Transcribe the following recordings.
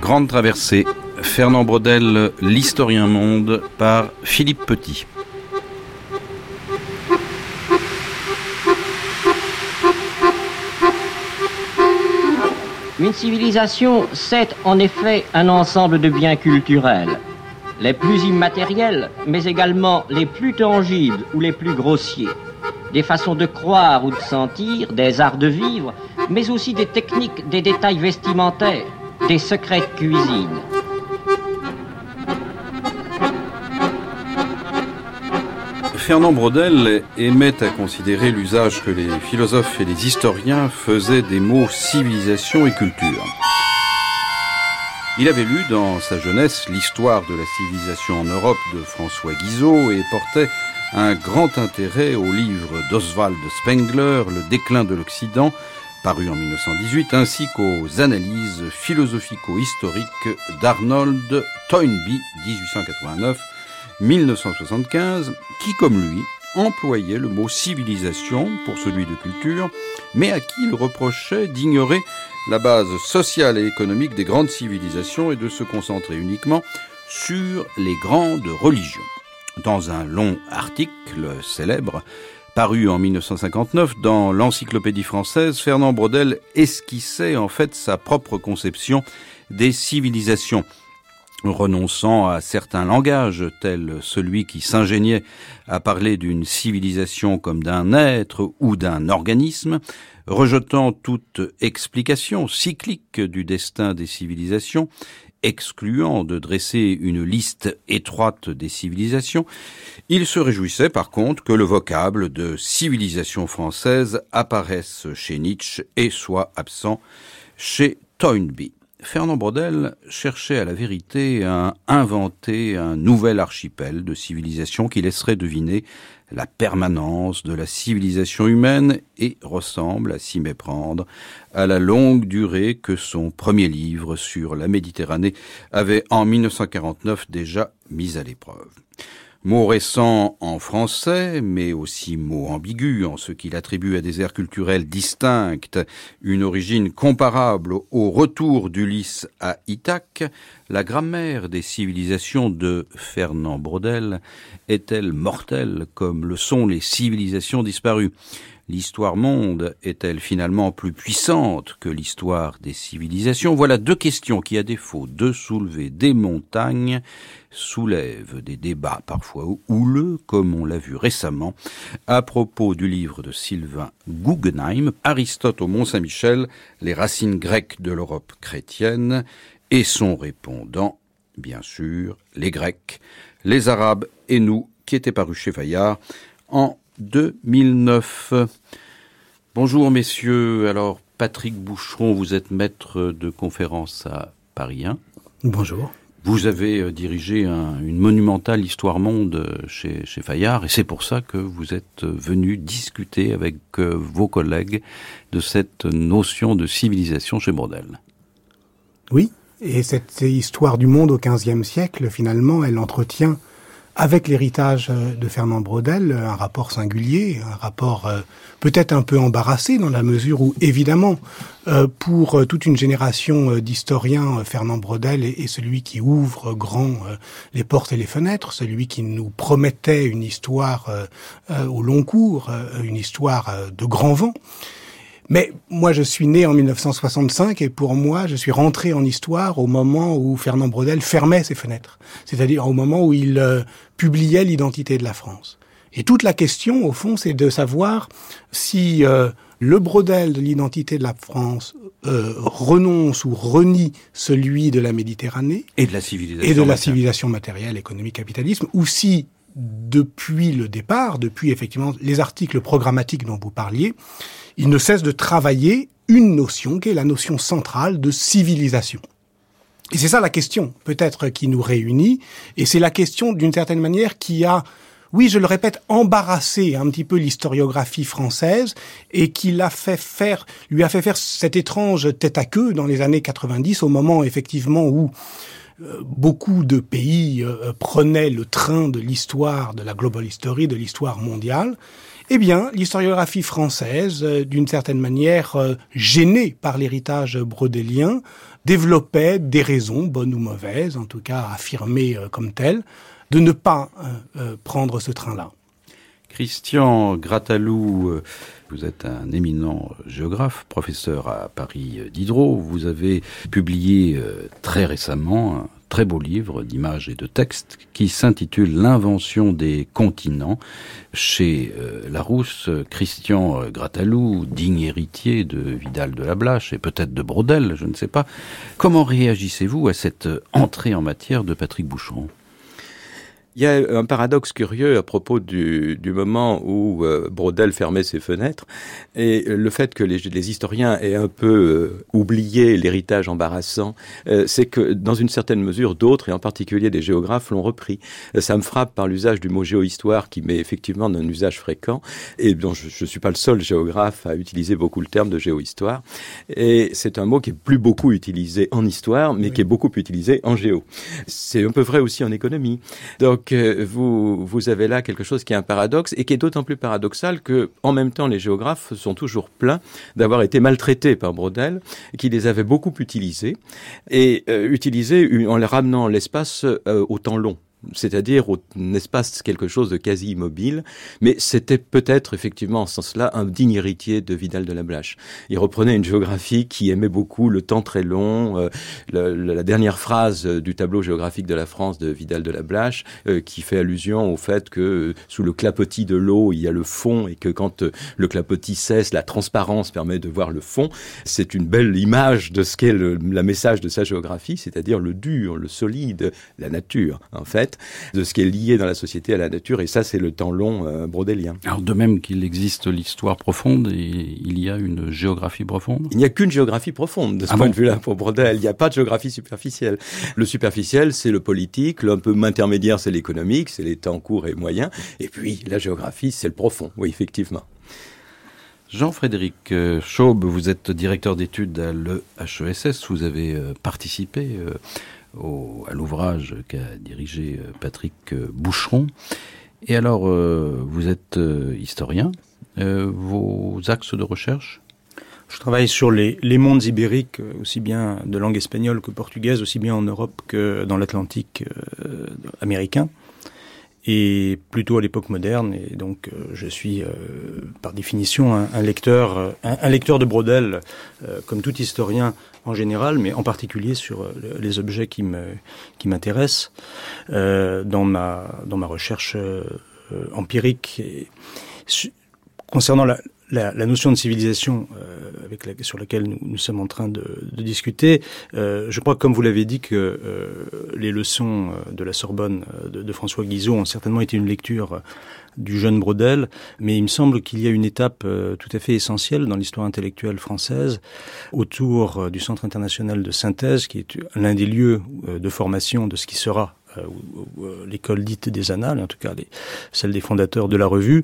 Grande traversée, Fernand Brodel, L'historien monde, par Philippe Petit. Une civilisation, c'est en effet un ensemble de biens culturels, les plus immatériels, mais également les plus tangibles ou les plus grossiers, des façons de croire ou de sentir, des arts de vivre, mais aussi des techniques, des détails vestimentaires, des secrets de cuisine. Fernand Brodel aimait à considérer l'usage que les philosophes et les historiens faisaient des mots civilisation et culture. Il avait lu dans sa jeunesse l'histoire de la civilisation en Europe de François Guizot et portait un grand intérêt au livre d'Oswald Spengler, Le déclin de l'Occident, paru en 1918, ainsi qu'aux analyses philosophico-historiques d'Arnold Toynbee, 1889-1975, qui, comme lui, employait le mot civilisation pour celui de culture, mais à qui il reprochait d'ignorer la base sociale et économique des grandes civilisations et de se concentrer uniquement sur les grandes religions. Dans un long article célèbre, paru en 1959 dans l'Encyclopédie française, Fernand Brodel esquissait en fait sa propre conception des civilisations renonçant à certains langages, tels celui qui s'ingéniait à parler d'une civilisation comme d'un être ou d'un organisme, rejetant toute explication cyclique du destin des civilisations, excluant de dresser une liste étroite des civilisations, il se réjouissait par contre que le vocable de civilisation française apparaisse chez Nietzsche et soit absent chez Toynbee. Fernand Brodel cherchait à la vérité à inventer un nouvel archipel de civilisation qui laisserait deviner la permanence de la civilisation humaine et ressemble à s'y méprendre à la longue durée que son premier livre sur la Méditerranée avait en 1949 déjà mis à l'épreuve. Mot récent en français, mais aussi mot ambigu en ce qu'il attribue à des aires culturelles distinctes. Une origine comparable au retour d'Ulysse à Ithaque, la grammaire des civilisations de Fernand Brodel est-elle mortelle comme le sont les civilisations disparues? L'histoire monde est-elle finalement plus puissante que l'histoire des civilisations? Voilà deux questions qui, à défaut de soulever des montagnes, soulèvent des débats parfois houleux, comme on l'a vu récemment, à propos du livre de Sylvain Guggenheim, Aristote au Mont-Saint-Michel, les racines grecques de l'Europe chrétienne, et son répondant, bien sûr, les Grecs, les Arabes et nous, qui était paru chez Fayard en 2009. Bonjour messieurs, alors Patrick Boucheron, vous êtes maître de conférence à Paris 1. Bonjour. Vous avez euh, dirigé une monumentale histoire monde euh, chez, chez Fayard et c'est pour ça que vous êtes euh, venu discuter avec vos collègues de cette notion de civilisation chez Brodel. Oui, et cette histoire du monde au XVe siècle, finalement, elle entretient avec l'héritage euh, de Fernand Braudel, un rapport singulier, un rapport euh, peut-être un peu embarrassé dans la mesure où, évidemment, euh, pour toute une génération d'historiens, Fernand Braudel est, celui qui ouvre grand les portes et les fenêtres, celui qui nous promettait une histoire au long cours, une histoire de grand vent. Mais moi, je suis né en 1965 et pour moi, je suis rentré en histoire au moment où Fernand Brodel fermait ses fenêtres, c'est-à-dire au moment où il euh, publiait l'identité de la France. Et toute la question, au fond, c'est de savoir si euh, le Brodel de l'identité de la France euh, renonce ou renie celui de la Méditerranée et de la civilisation et de la civilisation matérielle, économique, capitalisme, ou si depuis le départ, depuis effectivement les articles programmatiques dont vous parliez, il ne cesse de travailler une notion qui est la notion centrale de civilisation. Et c'est ça la question, peut-être, qui nous réunit, et c'est la question, d'une certaine manière, qui a, oui, je le répète, embarrassé un petit peu l'historiographie française, et qui l'a fait faire, lui a fait faire cette étrange tête à queue dans les années 90, au moment, effectivement, où euh, beaucoup de pays euh, prenaient le train de l'histoire, de la global history, de l'histoire mondiale, eh bien, l'historiographie française, d'une certaine manière gênée par l'héritage brodélien, développait des raisons, bonnes ou mauvaises, en tout cas affirmées comme telles, de ne pas prendre ce train-là. Christian Gratalou, euh, vous êtes un éminent géographe, professeur à Paris Diderot. Vous avez publié euh, très récemment très beau livre d'images et de textes qui s'intitule L'invention des continents chez euh, Larousse. Christian Gratalou, digne héritier de Vidal de la Blache et peut-être de Brodel, je ne sais pas. Comment réagissez-vous à cette entrée en matière de Patrick Boucheron? Il y a un paradoxe curieux à propos du, du moment où euh, Brodel fermait ses fenêtres et le fait que les, les historiens aient un peu euh, oublié l'héritage embarrassant, euh, c'est que dans une certaine mesure, d'autres, et en particulier des géographes, l'ont repris. ça me frappe par l'usage du mot géohistoire qui m'est effectivement d'un usage fréquent et dont je ne suis pas le seul géographe à utiliser beaucoup le terme de géohistoire. Et c'est un mot qui est plus beaucoup utilisé en histoire, mais qui est beaucoup utilisé en géo. C'est un peu vrai aussi en économie. Donc, donc vous, vous avez là quelque chose qui est un paradoxe et qui est d'autant plus paradoxal que, en même temps, les géographes sont toujours pleins d'avoir été maltraités par Brodel, qui les avait beaucoup utilisés et euh, utilisés en les ramenant l'espace euh, au temps long c'est-à-dire un espace quelque chose de quasi immobile, mais c'était peut-être effectivement en ce sens-là un digne héritier de Vidal de la Blache. Il reprenait une géographie qui aimait beaucoup le temps très long, euh, la dernière phrase du tableau géographique de la France de Vidal de la Blache, euh, qui fait allusion au fait que euh, sous le clapotis de l'eau, il y a le fond, et que quand le clapotis cesse, la transparence permet de voir le fond. C'est une belle image de ce qu'est le message de sa géographie, c'est-à-dire le dur, le solide, la nature, en fait de ce qui est lié dans la société à la nature, et ça, c'est le temps long euh, brodélien. Alors, de même qu'il existe l'histoire profonde, et il y a une géographie profonde? Il n'y a qu'une géographie profonde, de ce ah point de vue-là, pour Brodel. Il n'y a pas de géographie superficielle. Le superficiel, c'est le politique, un peu intermédiaire, c'est l'économique, c'est les temps courts et moyens, et puis la géographie, c'est le profond, oui, effectivement. Jean-Frédéric euh, Schaub, vous êtes directeur d'études à l'EHESS, vous avez euh, à l'ouvrage qu'a dirigé euh, Patrick euh, Boucheron. Et alors, euh, vous êtes historien. vos axes de recherche? Je travaille sur les, les, mondes ibériques, aussi bien de langue espagnole que portugaise, aussi bien en Europe que dans l'Atlantique américain et plutôt à l'époque moderne. Et donc, euh, je suis euh, par définition un, lecteur, euh, un, lecteur de Brodel, comme tout historien en général, mais en particulier sur les objets qui me qui m'intéressent dans ma dans ma recherche empirique. Concernant la, la, la, notion de civilisation euh, avec la, sur laquelle nous, nous, sommes en train de, de discuter, euh, je crois comme vous l'avez dit que euh, les leçons euh, de la Sorbonne euh, de, de, François Guizot ont certainement été une lecture du jeune Brodel, mais il me semble qu'il y a une étape tout à fait essentielle dans l'histoire intellectuelle française autour du Centre international de synthèse, qui est l'un des lieux de formation de ce qui sera l'école dite des annales, en tout cas celle des fondateurs de la revue,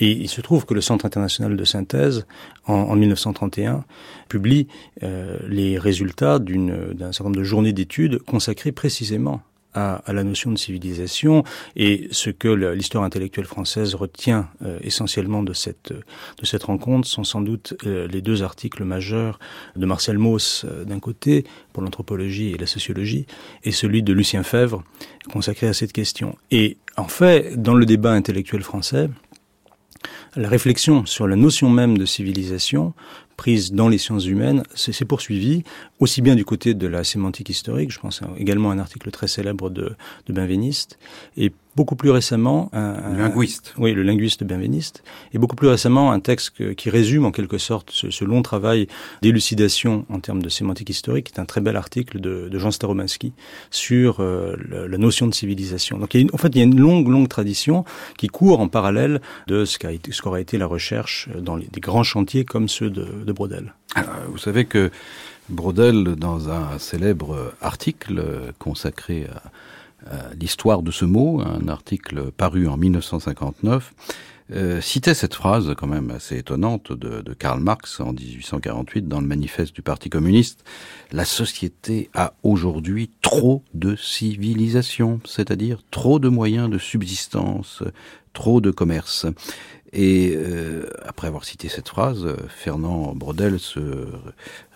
et il se trouve que le Centre international de synthèse, en, en 1931, publie euh, les résultats d'un certain nombre de journées d'études consacrées précisément à, à, la notion de civilisation et ce que l'histoire intellectuelle française retient euh, essentiellement de cette, de cette rencontre sont sans doute euh, les deux articles majeurs de Marcel Mauss euh, d'un côté pour l'anthropologie et la sociologie et celui de Lucien Fèvre consacré à cette question. Et en fait, dans le débat intellectuel français, la réflexion sur la notion même de civilisation prise dans les sciences humaines s'est poursuivie, aussi bien du côté de la sémantique historique, je pense également à un article très célèbre de, de Benveniste, et beaucoup plus récemment un, linguiste. oui, le linguiste benveniste, et beaucoup plus récemment un texte qui résume en quelque sorte ce, long travail d'élucidation en termes de sémantique historique, qui est un très bel article de, de Jean Staromansky sur euh, la, notion de civilisation. Donc, il y a en fait, il y a une longue, longue tradition qui court en parallèle de ce qu'aura été, ce été la recherche dans les, des grands chantiers comme ceux de, de Brodel. Alors, vous savez que Brodel, dans un célèbre article consacré à l'histoire de ce mot, un article paru en 1959, euh, citait cette phrase quand même assez étonnante de, de Karl Marx en 1848 dans le manifeste du Parti communiste. La société a aujourd'hui trop de civilisation, c'est-à-dire trop de moyens de subsistance, trop de commerce. Et euh, après avoir cité cette phrase, Fernand Brodel se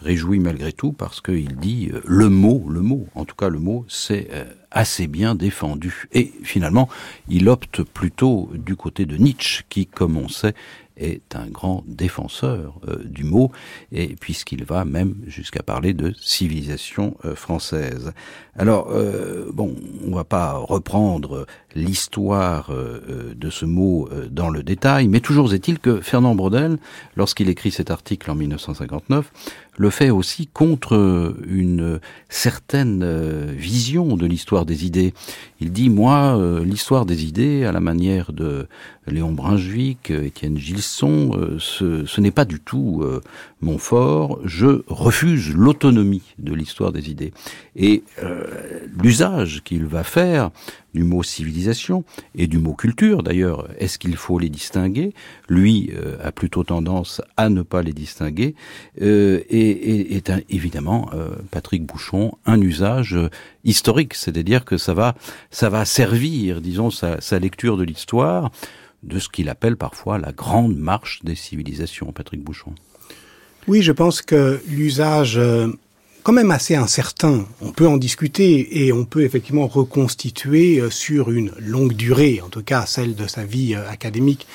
réjouit malgré tout parce qu'il dit euh, le mot, le mot, en tout cas le mot, c'est euh, assez bien défendu. Et finalement, il opte plutôt du côté de Nietzsche, qui, comme on sait, est un grand défenseur euh, du mot, et puisqu'il va même jusqu'à parler de civilisation euh, française. Alors, euh, bon, on va pas reprendre l'histoire de ce mot dans le détail, mais toujours est-il que Fernand Brodel, lorsqu'il écrit cet article en 1959, le fait aussi contre une certaine vision de l'histoire des idées. Il dit, moi, l'histoire des idées, à la manière de Léon Brunswick, Étienne Gilson, euh, ce n'est pas du tout euh, mon fort. Je refuse l'autonomie de l'histoire des idées. Et euh, l'usage qu'il va faire du mot civilisation et du mot culture, d'ailleurs, est-ce qu'il faut les distinguer? Lui a plutôt tendance à ne pas les distinguer. et, est évidemment, Patrick Bouchon, un usage historique, c'est-à-dire que ça va, ça va servir, disons, sa, sa lecture de l'histoire de ce qu'il appelle parfois la grande marche des civilisations, Patrick Bouchon. Oui, je pense que l'usage euh, quand même assez incertain. On peut en discuter et on peut effectivement reconstituer euh, sur une longue durée, en tout cas celle de sa vie euh, académique,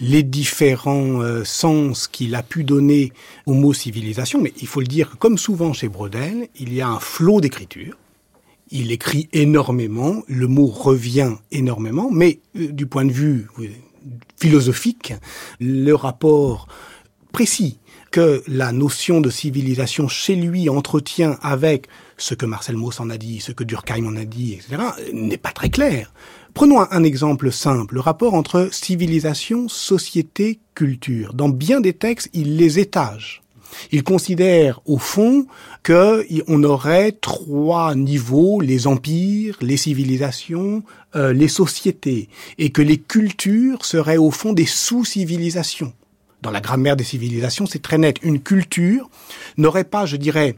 les différents sens qu'il a pu donner au mot civilisation. Mais il faut le dire, comme souvent chez Brodel, il y a un flot d'écriture. Il écrit énormément, le mot revient énormément, mais du point de vue philosophique, le rapport précis que la notion de civilisation chez lui entretient avec ce que Marcel Mauss en a dit, ce que Durkheim en a dit, etc., n'est pas très clair. Prenons un exemple simple, le rapport entre civilisation, société, culture. Dans bien des textes, il les étage. Il considère au fond qu'on aurait trois niveaux, les empires, les civilisations, euh, les sociétés, et que les cultures seraient au fond des sous-civilisations. Dans la grammaire des civilisations, c'est très net. Une culture n'aurait pas, je dirais,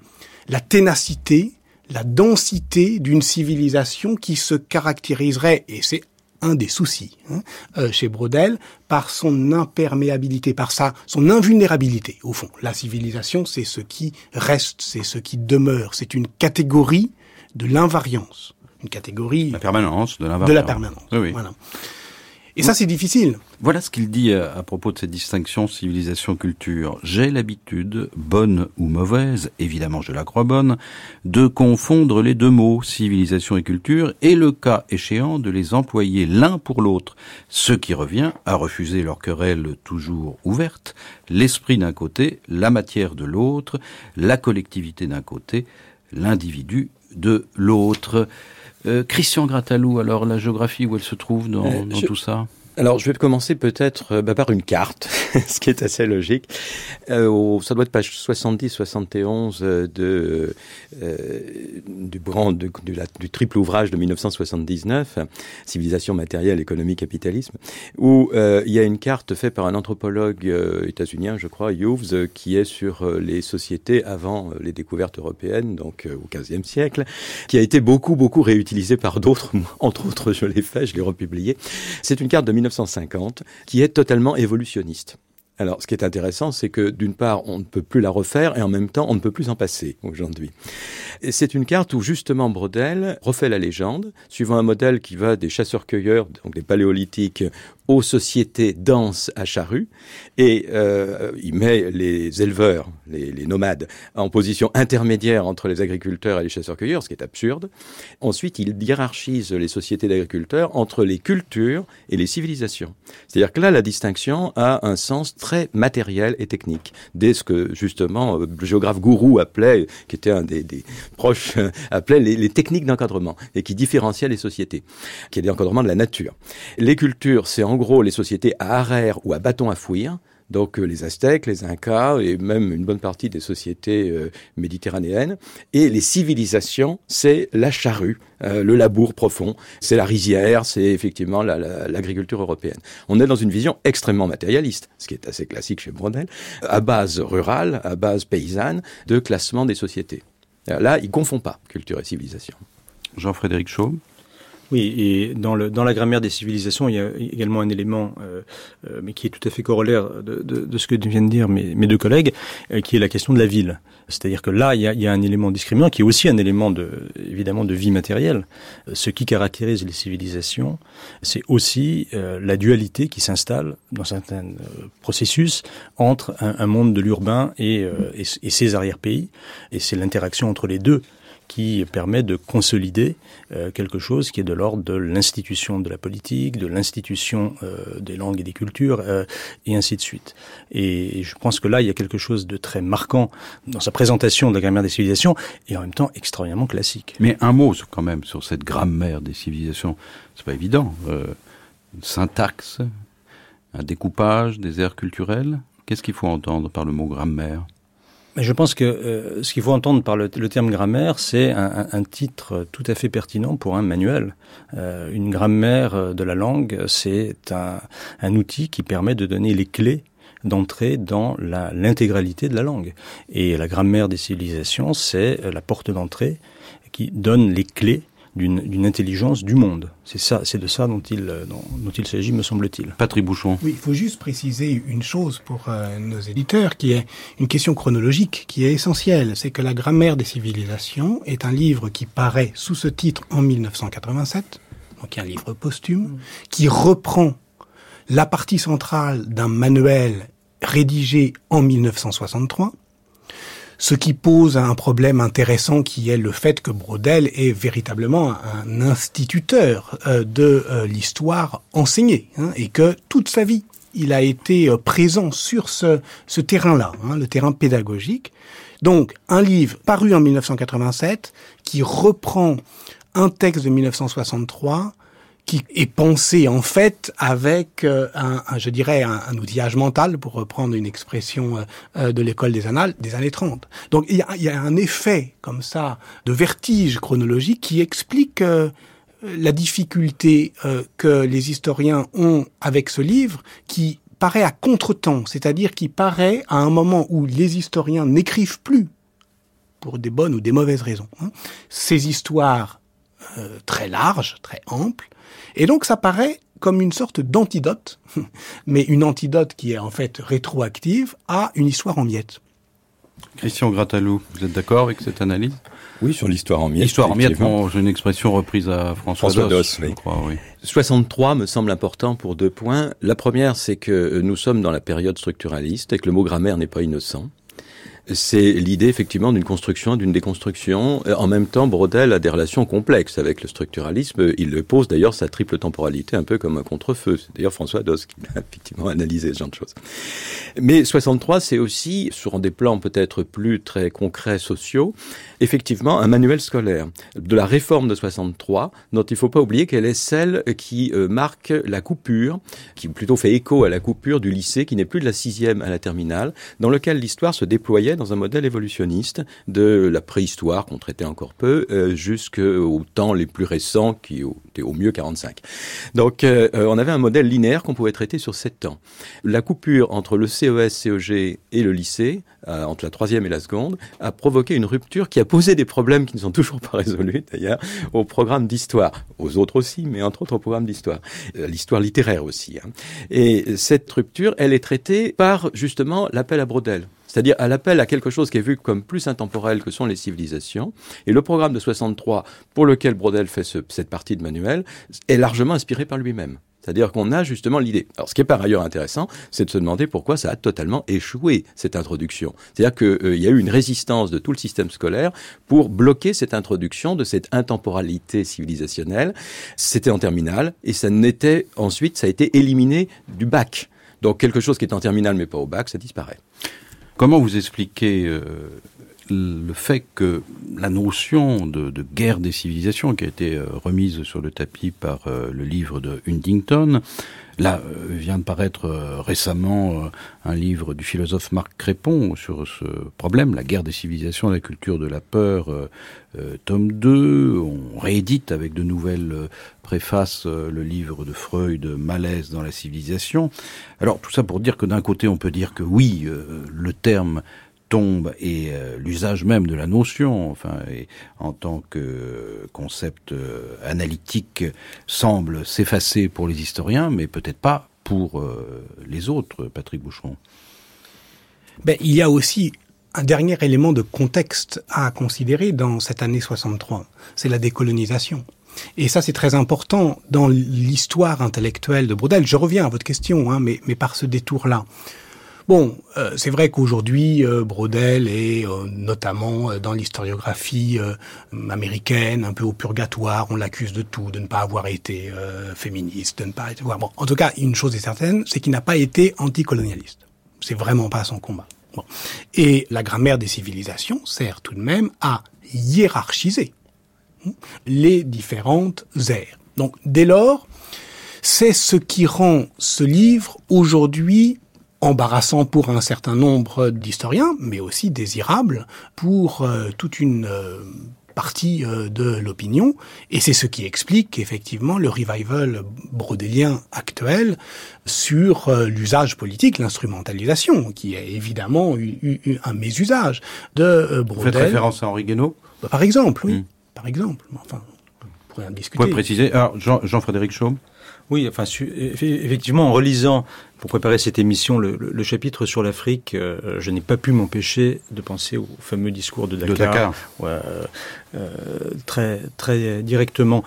la ténacité, la densité d'une civilisation qui se caractériserait, et c'est un des soucis hein, euh, chez Brodel par son imperméabilité, par sa son invulnérabilité au fond. La civilisation, c'est ce qui reste, c'est ce qui demeure, c'est une catégorie de l'invariance, une catégorie la permanence de l'invariance. De la permanence. Oui, Voilà. Et ça, c'est difficile. Voilà ce qu'il dit euh, à propos de cette distinction civilisation-culture. J'ai l'habitude, bonne ou mauvaise, évidemment je la crois bonne, de confondre les deux mots, civilisation et culture, et le cas échéant de les employer l'un pour l'autre, ce qui revient à refuser leur querelle toujours ouverte, l'esprit d'un côté, la matière de l'autre, la collectivité d'un côté, l'individu de l'autre. Euh, Christian Gratalou, alors la géographie où elle se trouve dans, euh, dans tout ça? Alors, je vais commencer peut-être euh, bah, par une carte, ce qui est assez logique. Euh, ça doit être page 70-71 euh, de, euh, du, grand, de, du triple ouvrage de 1979, Civilisation matérielle, économie, capitalisme, où il y a une carte faite par un anthropologue états-unien, je crois, Hughes, qui est sur les sociétés avant les découvertes européennes, donc au XVe siècle, qui a été beaucoup, beaucoup réutilisée par d'autres, entre autres, je l'ai fait, je l'ai republié. C'est une carte de 1950, qui est totalement évolutionniste. Alors, ce qui est intéressant, c'est que d'une part, on ne peut plus la refaire et en même temps, on ne peut plus en passer aujourd'hui. C'est une carte où justement Brodel refait la légende, suivant un modèle qui va des chasseurs-cueilleurs, donc des paléolithiques, aux sociétés denses à charrues et euh, il met les éleveurs, les, les, nomades, en position intermédiaire entre les agriculteurs et les chasseurs-cueilleurs, ce qui est absurde. Ensuite, il hiérarchise les sociétés d'agriculteurs entre les cultures et les civilisations. C'est-à-dire que là, la distinction a un sens très matériel et technique. Dès ce que justement le géographe Gourou appelait, qui était un des, proches, appelait les, les techniques d'encadrement et qui différenciait les sociétés, qui est l'encadrement de la nature. Les cultures, c'est en gros les sociétés à arère ou à bâton à fouir, Donc euh, les Aztèques, les Incas et même une bonne partie des sociétés euh, méditerranéennes. Et les civilisations, c'est la charrue, euh, le labour profond, c'est la rizière, c'est effectivement l'agriculture européenne. On est dans une vision extrêmement matérialiste, ce qui est assez classique chez Brodel, à base rurale, à base paysanne, de classement des sociétés. Là, il confond pas culture et civilisation. Jean-Frédéric Chaud oui, et dans, le, dans la grammaire des civilisations, il y a également un élément, euh, euh, mais qui est tout à fait corollaire de, de, de ce que viennent dire mes, mes deux collègues, euh, qui est la question de la ville. C'est-à-dire que là, il y, a, il y, a, un élément discriminant qui est aussi un élément de, évidemment, de vie matérielle. Ce qui caractérise les civilisations, c'est aussi la dualité qui s'installe dans certains processus entre un, un monde de l'urbain et, et, et ses arrière-pays, et c'est l'interaction entre les deux qui permet de consolider euh, quelque chose qui est de l'ordre de l'institution de la politique, de l'institution euh, des langues et des cultures, euh, et ainsi de suite. Et je pense que là, il y a quelque chose de très marquant dans sa présentation de la grammaire des civilisations, et en même temps extraordinairement classique. Mais un mot quand même sur cette grammaire des civilisations, c'est pas évident. une syntaxe, un découpage des aires culturelles. Qu'est-ce qu'il faut entendre par le mot grammaire? Mais je pense que euh, ce qu'il faut entendre par le, le terme grammaire, c'est un, un, titre tout à fait pertinent pour un manuel. Euh, une grammaire de la langue, c'est un, un, outil qui permet de donner les clés d'entrer dans l'intégralité de la langue. Et la grammaire des civilisations, c'est la porte d'entrée qui donne les clés d'une intelligence du monde. C'est ça, c'est de ça dont il, dont, dont il s'agit, me semble-t-il. Patrick Bouchon. Oui, il faut juste préciser une chose pour euh, nos éditeurs, qui est une question chronologique qui est essentielle. C'est que la grammaire des civilisations est un livre qui paraît sous ce titre en 1987, donc un livre posthume, qui reprend la partie centrale d'un manuel rédigé en 1963 ce qui pose un problème intéressant qui est le fait que Brodel est véritablement un instituteur euh, de euh, l'histoire enseignée hein, et que toute sa vie il a été euh, présent sur ce, ce terrain-là, hein, le terrain pédagogique. Donc un livre paru en 1987 qui reprend un texte de 1963 qui est pensé en fait avec euh, un, un, je dirais un, un, outillage mental pour reprendre une expression euh, euh de l'école des annales des années 30. Donc il y, a, y, a, un effet comme ça de vertige chronologique qui explique euh, la difficulté euh, que les historiens ont avec ce livre qui paraît à contretemps, c'est-à-dire qui paraît à un moment où les historiens n'écrivent plus pour des bonnes ou des mauvaises raisons. Hein, ces histoires euh, très larges, très amples, et donc ça paraît comme une sorte d'antidote, mais une antidote qui est en fait rétroactive à une histoire en miettes. Christian Gratalou, vous êtes d'accord avec cette analyse? Oui, sur l'histoire en miettes. L'histoire en miettes, bon, j'ai une expression reprise à François, François Doss, oui. Crois, oui. 63 me semble important pour deux points. La première, c'est que nous sommes dans la période structuraliste et que le mot grammaire n'est pas innocent c'est l'idée effectivement d'une construction, d'une déconstruction. En même temps, Brodel a des relations complexes avec le structuralisme. Il pose d'ailleurs sa triple temporalité un peu comme un contre-feu. C'est d'ailleurs François Dos qui a effectivement analysé ce genre de choses. Mais 63, c'est aussi, sur des plans peut-être plus très concrets sociaux, effectivement un manuel scolaire de la réforme de 63, dont il ne faut pas oublier qu'elle est celle qui euh, marque la coupure, qui plutôt fait écho à la coupure du lycée, qui n'est plus de la sixième à la terminale, dans lequel l'histoire se déployait dans un modèle évolutionniste de la préhistoire qu'on traitait encore peu euh, jusqu'aux temps les plus récents qui étaient au mieux 45. Donc euh, on avait un modèle linéaire qu'on pouvait traiter sur sept ans. La coupure entre le CES, CEG et le lycée, euh, entre la troisième et la seconde, a provoqué une rupture qui a posé des problèmes qui ne sont toujours pas résolus d'ailleurs au programme d'histoire, aux autres aussi, mais entre autres au programme d'histoire, euh, l'histoire littéraire aussi. Hein. Et cette rupture, elle est traitée par justement l'appel à Brodel c'est-à-dire à, l'appel à quelque chose qui est vu comme plus intemporel que sont les civilisations. Et le programme de 63, pour lequel Brodel fait ce, cette partie de manuel, est largement inspiré par lui-même. C'est-à-dire qu'on a justement l'idée. Alors, ce qui est par ailleurs intéressant, c'est de se demander pourquoi ça a totalement échoué, cette introduction. C'est-à-dire qu'il euh, y a eu une résistance de tout le système scolaire pour bloquer cette introduction de cette intemporalité civilisationnelle. C'était en terminale, et ça n'était, ensuite, ça a été éliminé du bac. Donc, quelque chose qui est en terminale mais pas au bac, ça disparaît. Comment vous expliquez euh, le fait que la notion de, guerre des civilisations qui a été euh, remise sur le tapis par euh, le livre de Huntington. Là euh, vient de paraître récemment un livre du philosophe Marc Crépon sur ce problème, la guerre des civilisations, la culture de la peur, tome 2. On réédite avec de nouvelles préfaces le livre de Freud, Malaise dans la civilisation. Alors tout ça pour dire que d'un côté on peut dire que oui, le terme et euh, l'usage même de la notion, enfin, en tant que concept euh, analytique, semble s'effacer pour les historiens, mais peut-être pas pour euh, les autres, Patrick Boucheron. Ben, il y a aussi un dernier élément de contexte à considérer dans cette année 63, c'est la décolonisation. Et ça, c'est très important dans l'histoire intellectuelle de Brodel. Je reviens à votre question, hein, mais par ce détour-là. Bon, euh, c'est vrai qu'aujourd'hui, euh, Brodel est euh, notamment dans l'historiographie américaine un peu au purgatoire. On l'accuse de tout, de ne pas avoir été féministe, de ne pas être... Bon, en tout cas, une chose est certaine, c'est qu'il n'a pas été anticolonialiste. C'est vraiment pas son combat. Bon. Et la grammaire des civilisations sert tout de même à hiérarchiser hein, les différentes aires. Donc, dès lors, c'est ce qui rend ce livre aujourd'hui embarrassant pour un certain nombre d'historiens, mais aussi désirable pour euh, toute une euh, partie euh, de l'opinion, et c'est ce qui explique effectivement le revival brodélien actuel sur l'usage politique, l'instrumentalisation, qui est évidemment un mésusage de Brodel. Vous faites référence à Henri Guénaud? Par exemple, oui. Hmm. Par exemple. Enfin, pourrait en discuter. Vous pouvez préciser. Alors, Jean-Frédéric Chaume oui, enfin, effectivement, en relisant pour préparer cette émission le, chapitre sur l'Afrique, euh, je n'ai pas pu m'empêcher de penser au fameux discours de Dakar, de Dakar. Euh, euh, très très directement.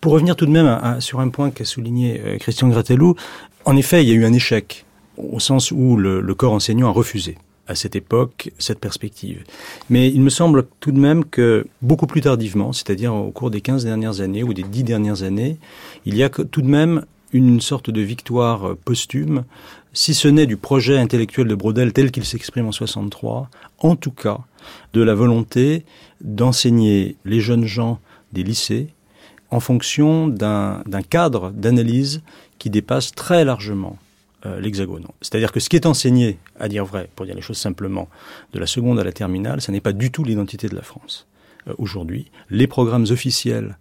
pour revenir tout de même sur un point qu'a souligné Christian Gratelou, en effet, il y a eu un échec au sens où le corps enseignant a refusé à cette époque cette perspective. Mais il me semble tout de même que beaucoup plus tardivement, c'est-à-dire au cours des 15 dernières années ou des 10 dernières années, il y a tout de même une sorte de victoire posthume, si ce n'est du projet intellectuel de Brodel tel qu'il s'exprime en 63, en tout cas de la volonté d'enseigner les jeunes gens des lycées en fonction d'un cadre d'analyse qui dépasse très largement euh, l'hexagone. C'est-à-dire que ce qui est enseigné, à dire vrai, pour dire les choses simplement, de la seconde à la terminale, ça n'est pas du tout l'identité de la France. Euh, aujourd'hui, les programmes officiels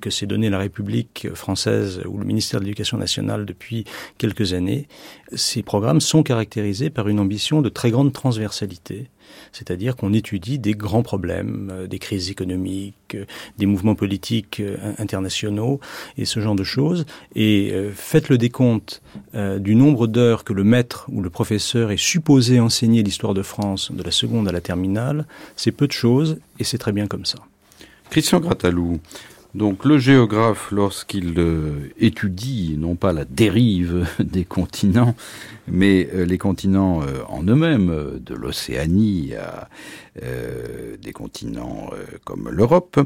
que s'est donné la République française ou le ministère de l'Éducation nationale depuis quelques années, ces programmes sont caractérisés par une ambition de très grande transversalité c'est-à-dire qu'on étudie des grands problèmes, euh, des crises économiques, euh, des mouvements politiques euh, internationaux et ce genre de choses. Et faites le décompte du nombre d'heures que le maître ou le professeur est supposé enseigner l'histoire de France de la seconde à la terminale, c'est peu de choses et c'est très bien comme ça. Christian Gratalou, donc le géographe, lorsqu'il euh, étudie non pas la dérive des continents, mais euh, les continents euh, en eux-mêmes, de l'Océanie à des continents comme l'Europe,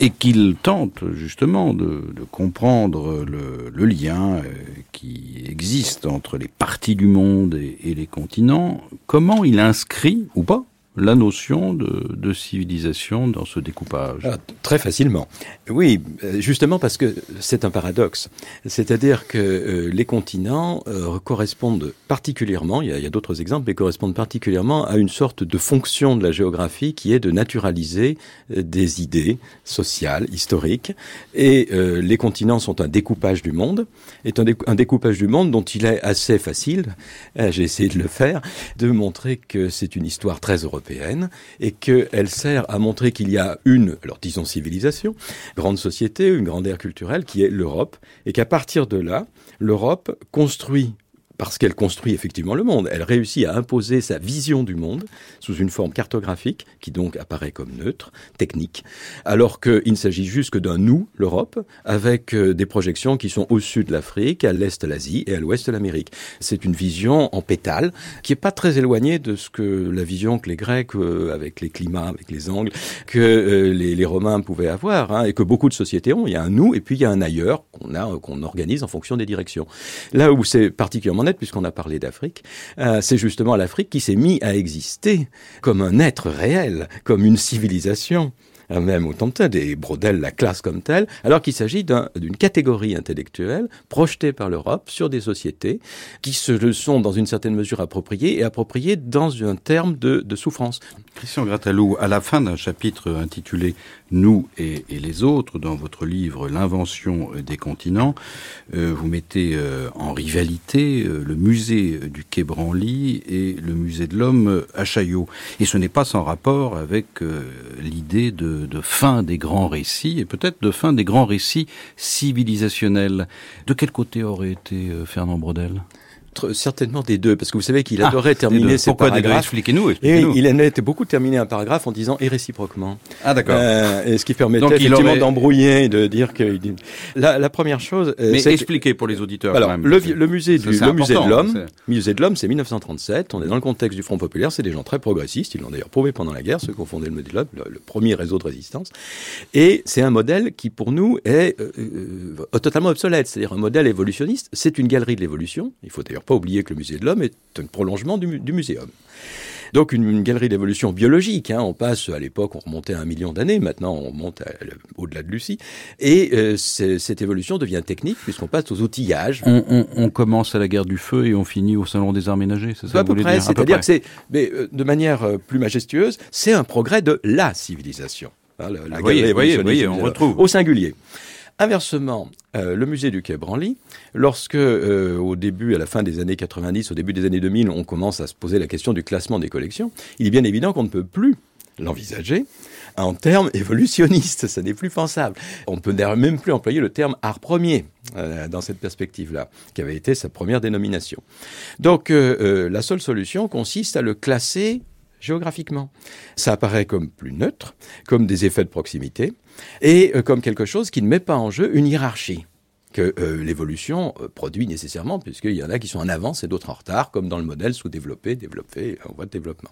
et qu'il tente justement de, comprendre le, lien qui existe entre les parties du monde et les continents, comment il inscrit ou pas la notion de, civilisation dans ce découpage ah, Très facilement. Oui, euh, justement parce que c'est un paradoxe. C'est-à-dire que euh, les continents euh, correspondent particulièrement, il y a, d'autres exemples, mais correspondent particulièrement à une sorte de fonction de la géographie qui est de naturaliser des idées sociales, historiques. Et les continents sont un découpage du monde, est un, un découpage du monde dont il est assez facile, j'ai essayé de le faire, de montrer que c'est une histoire très européenne et qu'elle sert à montrer qu'il y a une, alors disons civilisation, grande société, une grande ère culturelle qui est l'Europe et qu'à partir de là, l'Europe construit parce qu'elle construit effectivement le monde. Elle réussit à imposer sa vision du monde sous une forme cartographique qui donc apparaît comme neutre, technique, alors qu'il s'agit juste que d'un nous, l'Europe, avec euh, des projections qui sont au sud de l'Afrique, à l'est de l'Asie et à l'ouest de l'Amérique. C'est une vision en pétale qui est pas très éloignée de ce que la vision que les Grecs, euh, avec les climats, avec les angles, que euh, les, Romains pouvaient avoir hein, et que beaucoup de sociétés ont. Il y a un nous et puis il y a un ailleurs qu'on a, qu'on organise en fonction des directions. Là où c'est particulièrement puisqu'on a parlé d'Afrique, euh, c'est justement l'Afrique qui s'est mis à exister comme un être réel, comme une civilisation. Euh, même autant de des Brodel la classe comme telle, alors qu'il s'agit d'une catégorie intellectuelle projetée par l'Europe sur des sociétés qui se le sont dans une certaine mesure appropriées et appropriées dans un terme de souffrance. Christian Gratalou, à la fin d'un chapitre intitulé Nous et, les autres, dans votre livre L'invention des continents, euh, vous mettez euh, en rivalité euh, le musée du Quai Branly et le musée de l'homme à Chaillot. Et ce n'est pas sans rapport avec l'idée de de, fin des grands récits et peut-être de fin des grands récits civilisationnels. De quel côté aurait été Fernand Brodel certainement des deux, parce que vous savez qu'il ah, adorait terminer ses Pourquoi paragraphes. Expliquez-nous. et il aimait beaucoup terminer un paragraphe en disant et réciproquement. Ah d'accord. Euh, et ce qui permettait effectivement d'embrouiller et de dire que la, la première chose. Euh, Mais expliquez pour les auditeurs. Alors le, le, musée du le musée de l'homme, musée de l'homme, c'est 1937. On est dans le contexte du Front populaire. C'est des gens très progressistes. Ils l'ont d'ailleurs prouvé pendant la guerre, ceux qui ont fondé le musée de l'homme, le, premier réseau de résistance. Et c'est un modèle qui pour nous est euh, euh, totalement obsolète. C'est-à-dire un modèle évolutionniste. C'est une galerie de l'évolution. Il faut d'ailleurs pas oublier que le musée de l'homme est un prolongement du, du muséum. Donc une, galerie d'évolution biologique. Hein. On passe à l'époque, on remontait à un million d'années. Maintenant, on monte au-delà de Lucie. Et euh, cette évolution devient technique puisqu'on passe aux outillages. On, on, on, commence à la guerre du feu et on finit au salon des arts ménagers. C'est ça à peu près. C'est-à-dire que c'est, mais euh, de manière euh, plus majestueuse, c'est un progrès de la civilisation. Hein, la, la ah, voyez, voyez, voyez, on retrouve au singulier. Inversement, euh, le musée du Quai Branly, lorsque euh, au début, à la fin des années 90, au début des années 2000, on commence à se poser la question du classement des collections, il est bien évident qu'on ne peut plus l'envisager en termes évolutionnistes. Ça n'est plus pensable. On ne peut même plus employer le terme art premier euh, dans cette perspective-là, qui avait été sa première dénomination. Donc, la seule solution consiste à le classer géographiquement. Ça apparaît comme plus neutre, comme des effets de proximité, et euh, comme quelque chose qui ne met pas en jeu une hiérarchie que euh, l'évolution euh, produit nécessairement, puisqu'il y en a qui sont en avance et d'autres en retard, comme dans le modèle sous-développé, développé, en voie de développement.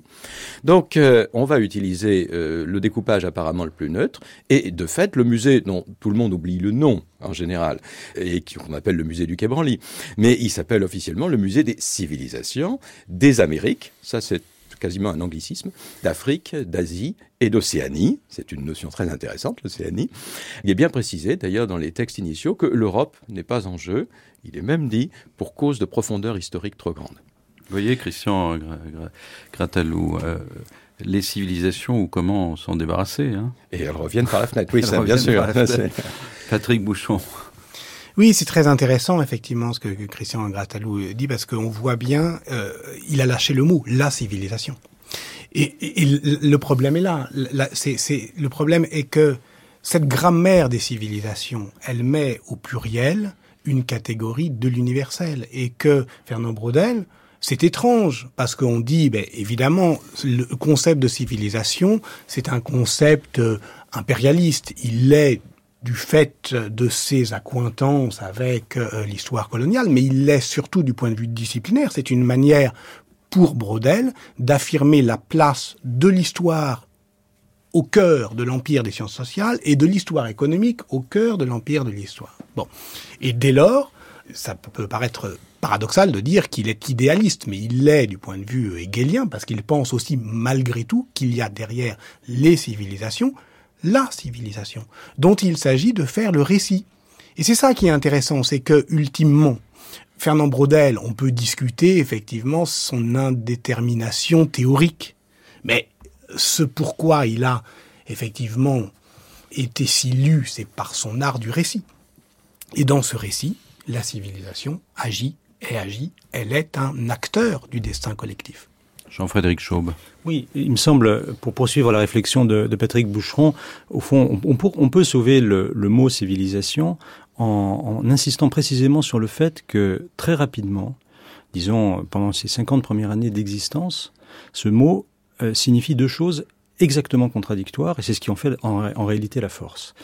Donc, on va utiliser le découpage apparemment le plus neutre, et de fait, le musée, dont tout le monde oublie le nom en général, et qu'on appelle le musée du Quai Branly, mais il s'appelle officiellement le musée des civilisations des Amériques, ça c'est quasiment un anglicisme, d'Afrique, d'Asie et d'Océanie. C'est une notion très intéressante, l'Océanie. Il est bien précisé, d'ailleurs, dans les textes initiaux, que l'Europe n'est pas en jeu. Il est même dit pour cause de profondeur historique trop grande. Vous voyez, Christian Gratalou, euh, les civilisations ou comment s'en débarrasser. Hein? Et elles reviennent par la fenêtre, oui, ça, bien sûr. Patrick Bouchon. Oui, c'est très intéressant effectivement ce que Christian Gratalou dit parce qu'on voit bien, euh, il a lâché le mot la civilisation. Et, et, le problème est là. c'est, le problème est que cette grammaire des civilisations, elle met au pluriel une catégorie de l'universel et que Fernand Braudel, c'est étrange parce qu'on dit, ben, évidemment, le concept de civilisation, c'est un concept euh, impérialiste. Il l'est du fait de ses accointances avec euh, l'histoire coloniale, mais il l'est surtout du point de vue disciplinaire. C'est une manière pour Brodel d'affirmer la place de l'histoire au cœur de l'empire des sciences sociales et de l'histoire économique au cœur de l'empire de l'histoire. Bon. Et dès lors, ça peut paraître paradoxal de dire qu'il est idéaliste, mais il l'est du point de vue hegelien, parce qu'il pense aussi malgré tout qu'il y a derrière les civilisations la civilisation, dont il s'agit de faire le récit. Et c'est ça qui est intéressant, c'est que, ultimement, Fernand Braudel, on peut discuter effectivement son indétermination théorique, mais ce pourquoi il a effectivement été si lu, c'est par son art du récit. Et dans ce récit, la civilisation agit et agit, elle est un acteur du destin collectif. Jean-Frédéric Chaube. Oui, il me semble, pour poursuivre la réflexion de, Patrick Boucheron, au fond, on, peut sauver le, mot civilisation en, insistant précisément sur le fait que très rapidement, disons pendant ces 50 premières années d'existence, ce mot euh, signifie deux choses exactement contradictoires et c'est ce qui en fait en, réalité la force.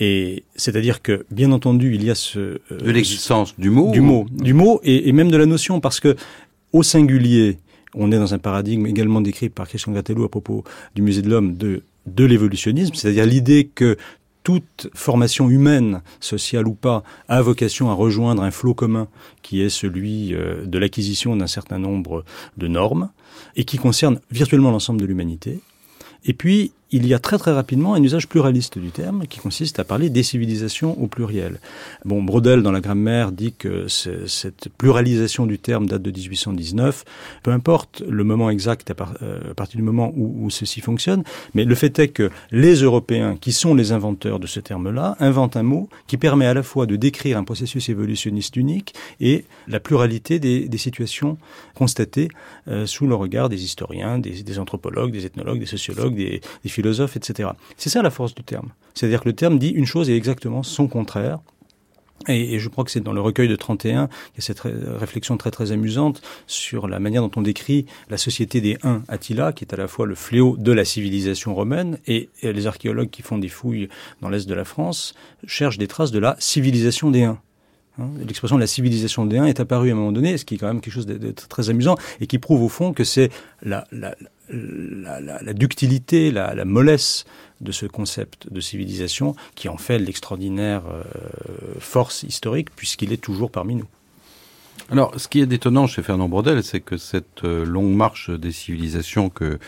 Et c'est-à-dire que bien entendu il y a ce euh, de l'existence du mot du mot du mot et, et, même de la notion parce que au singulier on est dans un paradigme également décrit par Christian Gattelou à propos du musée de l'homme de, de l'évolutionnisme, c'est-à-dire l'idée que toute formation humaine, sociale ou pas, a vocation à rejoindre un flot commun qui est celui euh, de l'acquisition d'un certain nombre de normes et qui concerne virtuellement l'ensemble de l'humanité. Et puis, il y a très très rapidement un usage pluraliste du terme qui consiste à parler des civilisations au pluriel. Bon, Brodel dans la grammaire dit que cette pluralisation du terme date de 1819. Peu importe le moment exact euh, à, partir du moment où, ceci fonctionne, mais le fait est que les Européens, qui sont les inventeurs de ce terme-là, inventent un mot qui permet à la fois de décrire un processus évolutionniste unique et la pluralité des, situations constatées euh, sous le regard des historiens, des, des, anthropologues, des ethnologues, des sociologues, des, des philosophe, etc. C'est ça la force du terme. C'est-à-dire que le terme dit une chose et exactement son contraire. Et, je crois que c'est dans le recueil de 31 qu'il y a cette réflexion très très amusante sur la manière dont on décrit la société des Huns Attila, qui est à la fois le fléau de la civilisation romaine, et, les archéologues qui font des fouilles dans l'est de la France cherchent des traces de la civilisation des Huns. Hein, l'expression de la civilisation des Huns est apparue à un moment donné, ce qui est quand même quelque chose de, très amusant et qui prouve au fond que c'est la, la, ductilité, la, mollesse de ce concept de civilisation qui en fait l'extraordinaire euh, force historique puisqu'il est toujours parmi nous. Alors, ce qui est étonnant chez Fernand Brodel, c'est que cette euh, longue marche des civilisations que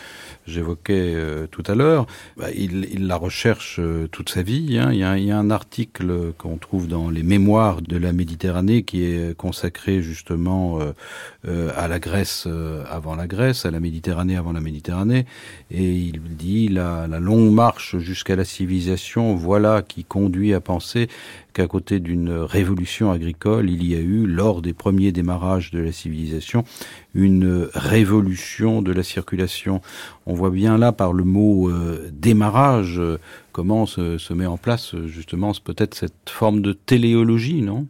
j'évoquais euh, tout à l'heure, bah, il, il, la recherche euh, toute sa vie. Hein. Il, y a, il, y a, un article qu'on trouve dans les Mémoires de la Méditerranée qui est consacré justement à la Grèce avant la Grèce, à la Méditerranée avant la Méditerranée, et il dit la, la longue marche jusqu'à la civilisation, voilà qui conduit à penser qu'à côté d'une révolution agricole, il y a eu, lors des premiers démarrages de la civilisation, une révolution de la circulation. On voit bien là, par le mot euh, démarrage, euh, comment se, se, met en place justement peut-être cette forme de téléologie, non?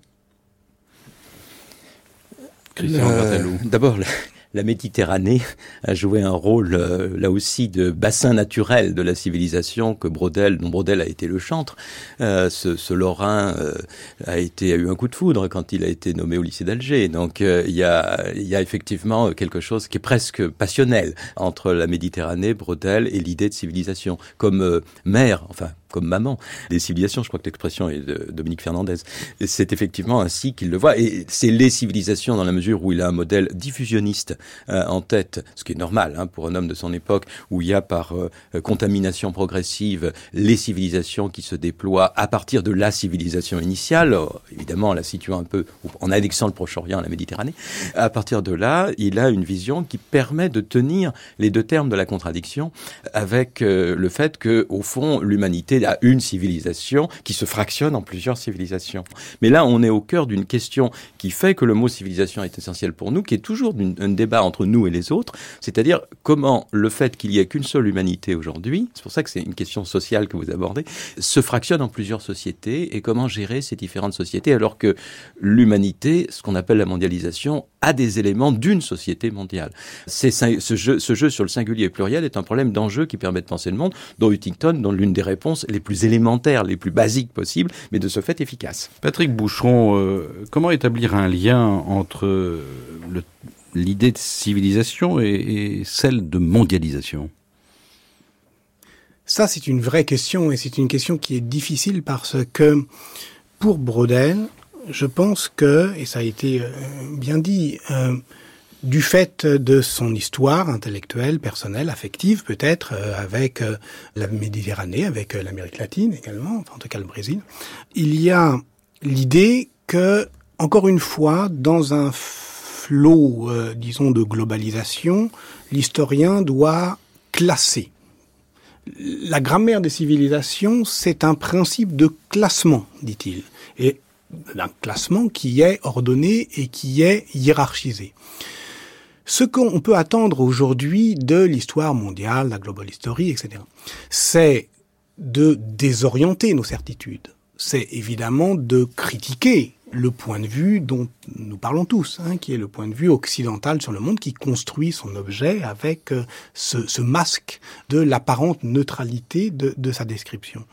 Christian euh, D'abord, la Méditerranée a joué un rôle euh, là aussi de bassin naturel de la civilisation que Brodel, dont Brodel a été le chantre. Euh, ce, ce, Lorrain euh, a été a eu un coup de foudre quand il a été nommé au lycée d'Alger. Donc il y a y a effectivement quelque chose qui est presque passionnel entre la Méditerranée, Brodel et l'idée de civilisation comme mère, enfin comme maman des civilisations. Je crois que l'expression est de Dominique Fernandez. C'est effectivement ainsi qu'il le voit. Et c'est les civilisations dans la mesure où il a un modèle diffusionniste euh, en tête, ce qui est normal hein, pour un homme de son époque, où il y a par euh, contamination progressive les civilisations qui se déploient à partir de la civilisation initiale, euh, évidemment en la situant un peu en annexant le Proche-Orient à la Méditerranée. À partir de là, il a une vision qui permet de tenir les deux termes de la contradiction avec le fait que, au fond, l'humanité à une civilisation qui se fractionne en plusieurs civilisations. Mais là, on est au cœur d'une question qui fait que le mot civilisation est essentiel pour nous, qui est toujours un débat entre nous et les autres, c'est-à-dire comment le fait qu'il n'y ait qu'une seule humanité aujourd'hui, c'est pour ça que c'est une question sociale que vous abordez, se fractionne en plusieurs sociétés et comment gérer ces différentes sociétés alors que l'humanité, ce qu'on appelle la mondialisation, a des éléments d'une société mondiale. Ce jeu, sur le singulier pluriel est un problème d'enjeu qui permet de penser le monde, dont Huntington, dont l'une des réponses les plus élémentaires, les plus basiques possibles, mais de ce fait efficaces. Patrick Boucheron, euh, comment établir un lien entre l'idée de civilisation et, et celle de mondialisation? Ça, c'est une vraie question et c'est une question qui est difficile parce que pour Brodel, je pense que, et ça a été euh, bien dit, euh, du fait de son histoire intellectuelle, personnelle, affective peut-être, euh, avec la Méditerranée, avec l'Amérique latine également, en tout cas le Brésil, il y a l'idée que, encore une fois, dans un flot, disons, de globalisation, l'historien doit classer. La grammaire des civilisations, c'est un principe de classement, dit-il. Et d'un classement qui est ordonné et qui est hiérarchisé. Ce qu'on peut attendre aujourd'hui de l'histoire mondiale, la global history, etc., c'est de désorienter nos certitudes. C'est évidemment de critiquer le point de vue dont nous parlons tous, hein, qui est le point de vue occidental sur le monde, qui construit son objet avec euh, ce, ce, masque de l'apparente neutralité de, de sa description.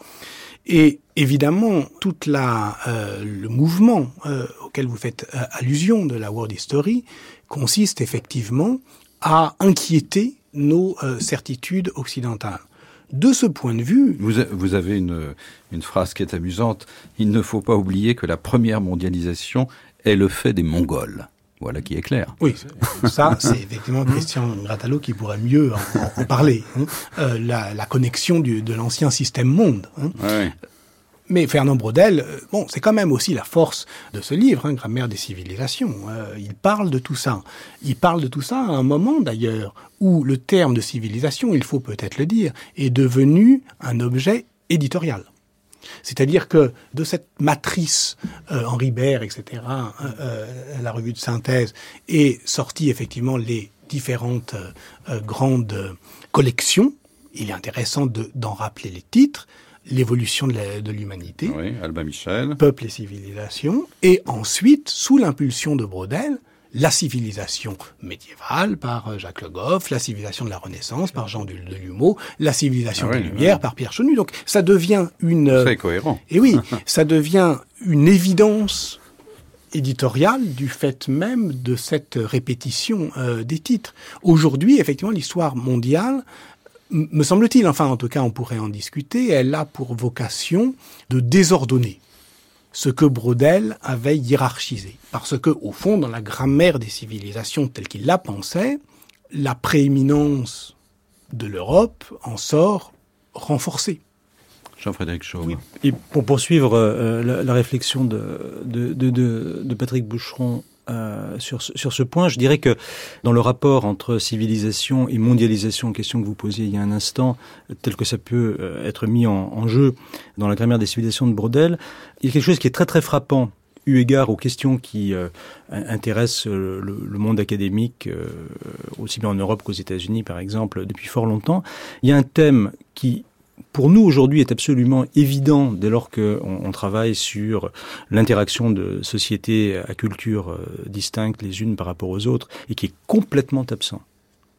Et évidemment, toute la, euh, le mouvement euh, auquel vous faites euh, allusion de la World History consiste effectivement à inquiéter nos certitudes occidentales. de ce point de vue... Vous, vous avez une, une phrase qui est amusante. Il ne faut pas oublier que la première mondialisation est le fait des Mongols. Voilà qui est clair. Oui, ça, c'est effectivement Christian Gratalo qui pourrait mieux en, en parler. Hein. Euh, la, la, connexion du, de l'ancien système monde. Hein. Ouais. Mais Fernand Braudel, euh, bon, c'est quand même aussi la force de ce livre, hein, Grammaire des civilisations. Euh, il parle de tout ça. Il parle de tout ça à un moment d'ailleurs où le terme de civilisation, il faut peut-être le dire, est devenu un objet éditorial. C'est-à-dire que de cette matrice euh, Henri Baird, etc., euh, la revue de synthèse, est sorti effectivement les différentes euh, grandes collections. Il est intéressant d'en de, rappeler les titres l'évolution de l'humanité, oui, Albin Michel, Peuple et civilisation, et ensuite, sous l'impulsion de Brodel, la civilisation médiévale par euh, Jacques Le Goff, la civilisation de la Renaissance par Jean de Lumeau, la civilisation ah oui, des Lumières oui. par Pierre Chenu. Donc ça devient une... C'est cohérent. Et oui, ça devient une évidence éditoriale du fait même de cette répétition euh, des titres. Aujourd'hui, effectivement, l'histoire mondiale me semble-t-il, enfin en tout cas on pourrait en discuter, elle a pour vocation de désordonner ce que Brodel avait hiérarchisé. Parce que, au fond, dans la grammaire des civilisations telle qu'il la pensait, la prééminence de l'Europe en sort renforcée. Jean-Frédéric Chaume. Oui. Et pour poursuivre euh, la, la, réflexion de, de, de, de Patrick Boucheron euh, sur, ce, sur ce point. Je dirais que dans le rapport entre civilisation et mondialisation, question que vous posiez il y a un instant, tel que ça peut euh, être mis en, en jeu dans la grammaire des civilisations de Brodel, il y a quelque chose qui est très très frappant eu égard aux questions qui euh, intéressent le, le, monde académique, euh, aussi bien en Europe qu'aux États-Unis par exemple, depuis fort longtemps. Il y a un thème qui pour nous aujourd'hui est absolument évident dès lors qu'on on travaille sur l'interaction de sociétés à culture euh, distinctes les unes par rapport aux autres et qui est complètement absent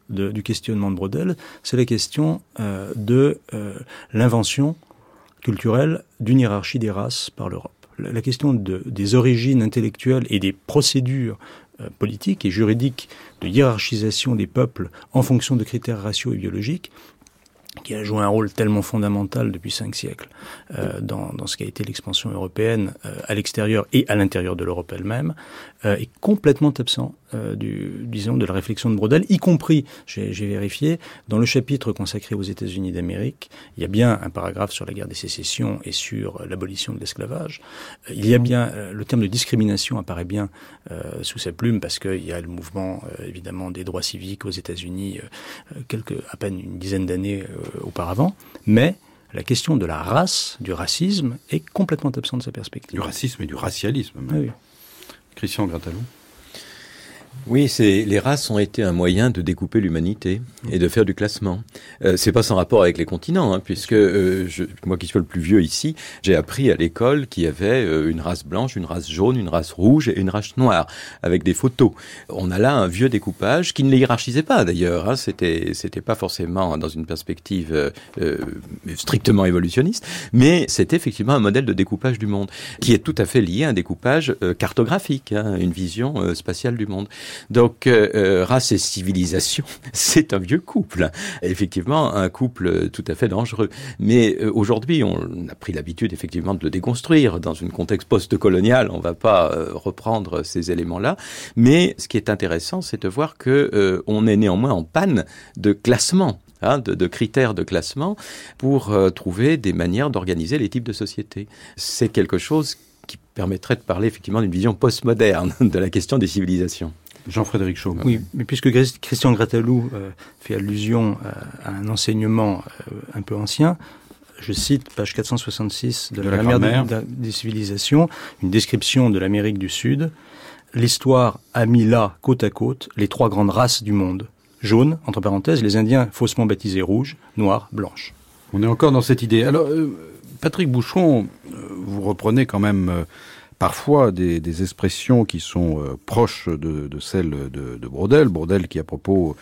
du questionnement de Brodel, c'est la question euh, de euh, l'invention culturelle d'une hiérarchie des races par l'Europe. La, question de, des origines intellectuelles et des procédures politiques et juridiques de hiérarchisation des peuples en fonction de critères raciaux et biologiques qui a joué un rôle tellement fondamental depuis cinq siècles euh, dans, dans, ce qui a été l'expansion européenne euh, à l'extérieur et à l'intérieur de l'Europe elle-même, euh, est complètement absent euh, du, disons, de la réflexion de Brodel, y compris, j'ai vérifié, dans le chapitre consacré aux États-Unis d'Amérique, il y a bien un paragraphe sur la guerre des sécessions et sur l'abolition de l'esclavage. Il y a bien, euh, le terme de discrimination apparaît bien euh, sous sa plume parce qu'il y a le mouvement, euh, évidemment, des droits civiques aux États-Unis, euh, quelques, à peine une dizaine d'années euh, auparavant, mais la question de la race, du racisme, est complètement absente de sa perspective. Du racisme et du racialisme. Ah oui. Christian Gratalou. Oui, c'est les races ont été un moyen de découper l'humanité et de faire du classement. Euh, c'est pas sans rapport avec les continents, hein, puisque euh, je, moi qui suis le plus vieux ici, j'ai appris à l'école qu'il y avait euh, une race blanche, une race jaune, une race rouge et une race noire, avec des photos. On a là un vieux découpage qui ne les hiérarchisait pas d'ailleurs. Hein, c'était c'était pas forcément dans une perspective euh, euh, strictement évolutionniste, mais c'était effectivement un modèle de découpage du monde qui est tout à fait lié à un découpage cartographique, hein, une vision spatiale du monde. Donc, euh, race et civilisation, c'est un vieux couple. Effectivement, un couple tout à fait dangereux. Mais euh, aujourd'hui, on a pris l'habitude effectivement de le déconstruire dans un contexte post-colonial. On ne va pas euh, reprendre ces éléments-là. Mais ce qui est intéressant, c'est de voir que euh, on est néanmoins en panne de classement. Hein, de, de critères de classement pour euh, trouver des manières d'organiser les types de sociétés. C'est quelque chose qui permettrait de parler effectivement d'une vision postmoderne de la question des civilisations. Jean-Frédéric Chaume. Oui, mais puisque Christian Gratalou euh, fait allusion euh, à un enseignement euh, un peu ancien, je cite page 466 de, de la, la grammaire des, des civilisations, une description de l'Amérique du Sud. L'histoire a mis là, côte à côte, les trois grandes races du monde. Jaune, entre parenthèses, les Indiens faussement baptisés rouges, noirs, blanches. On est encore dans cette idée. Alors, euh, Patrick Bouchon, vous reprenez quand même parfois des, des, expressions qui sont euh, proches de, de celles de, de Brodel. Brodel qui, à propos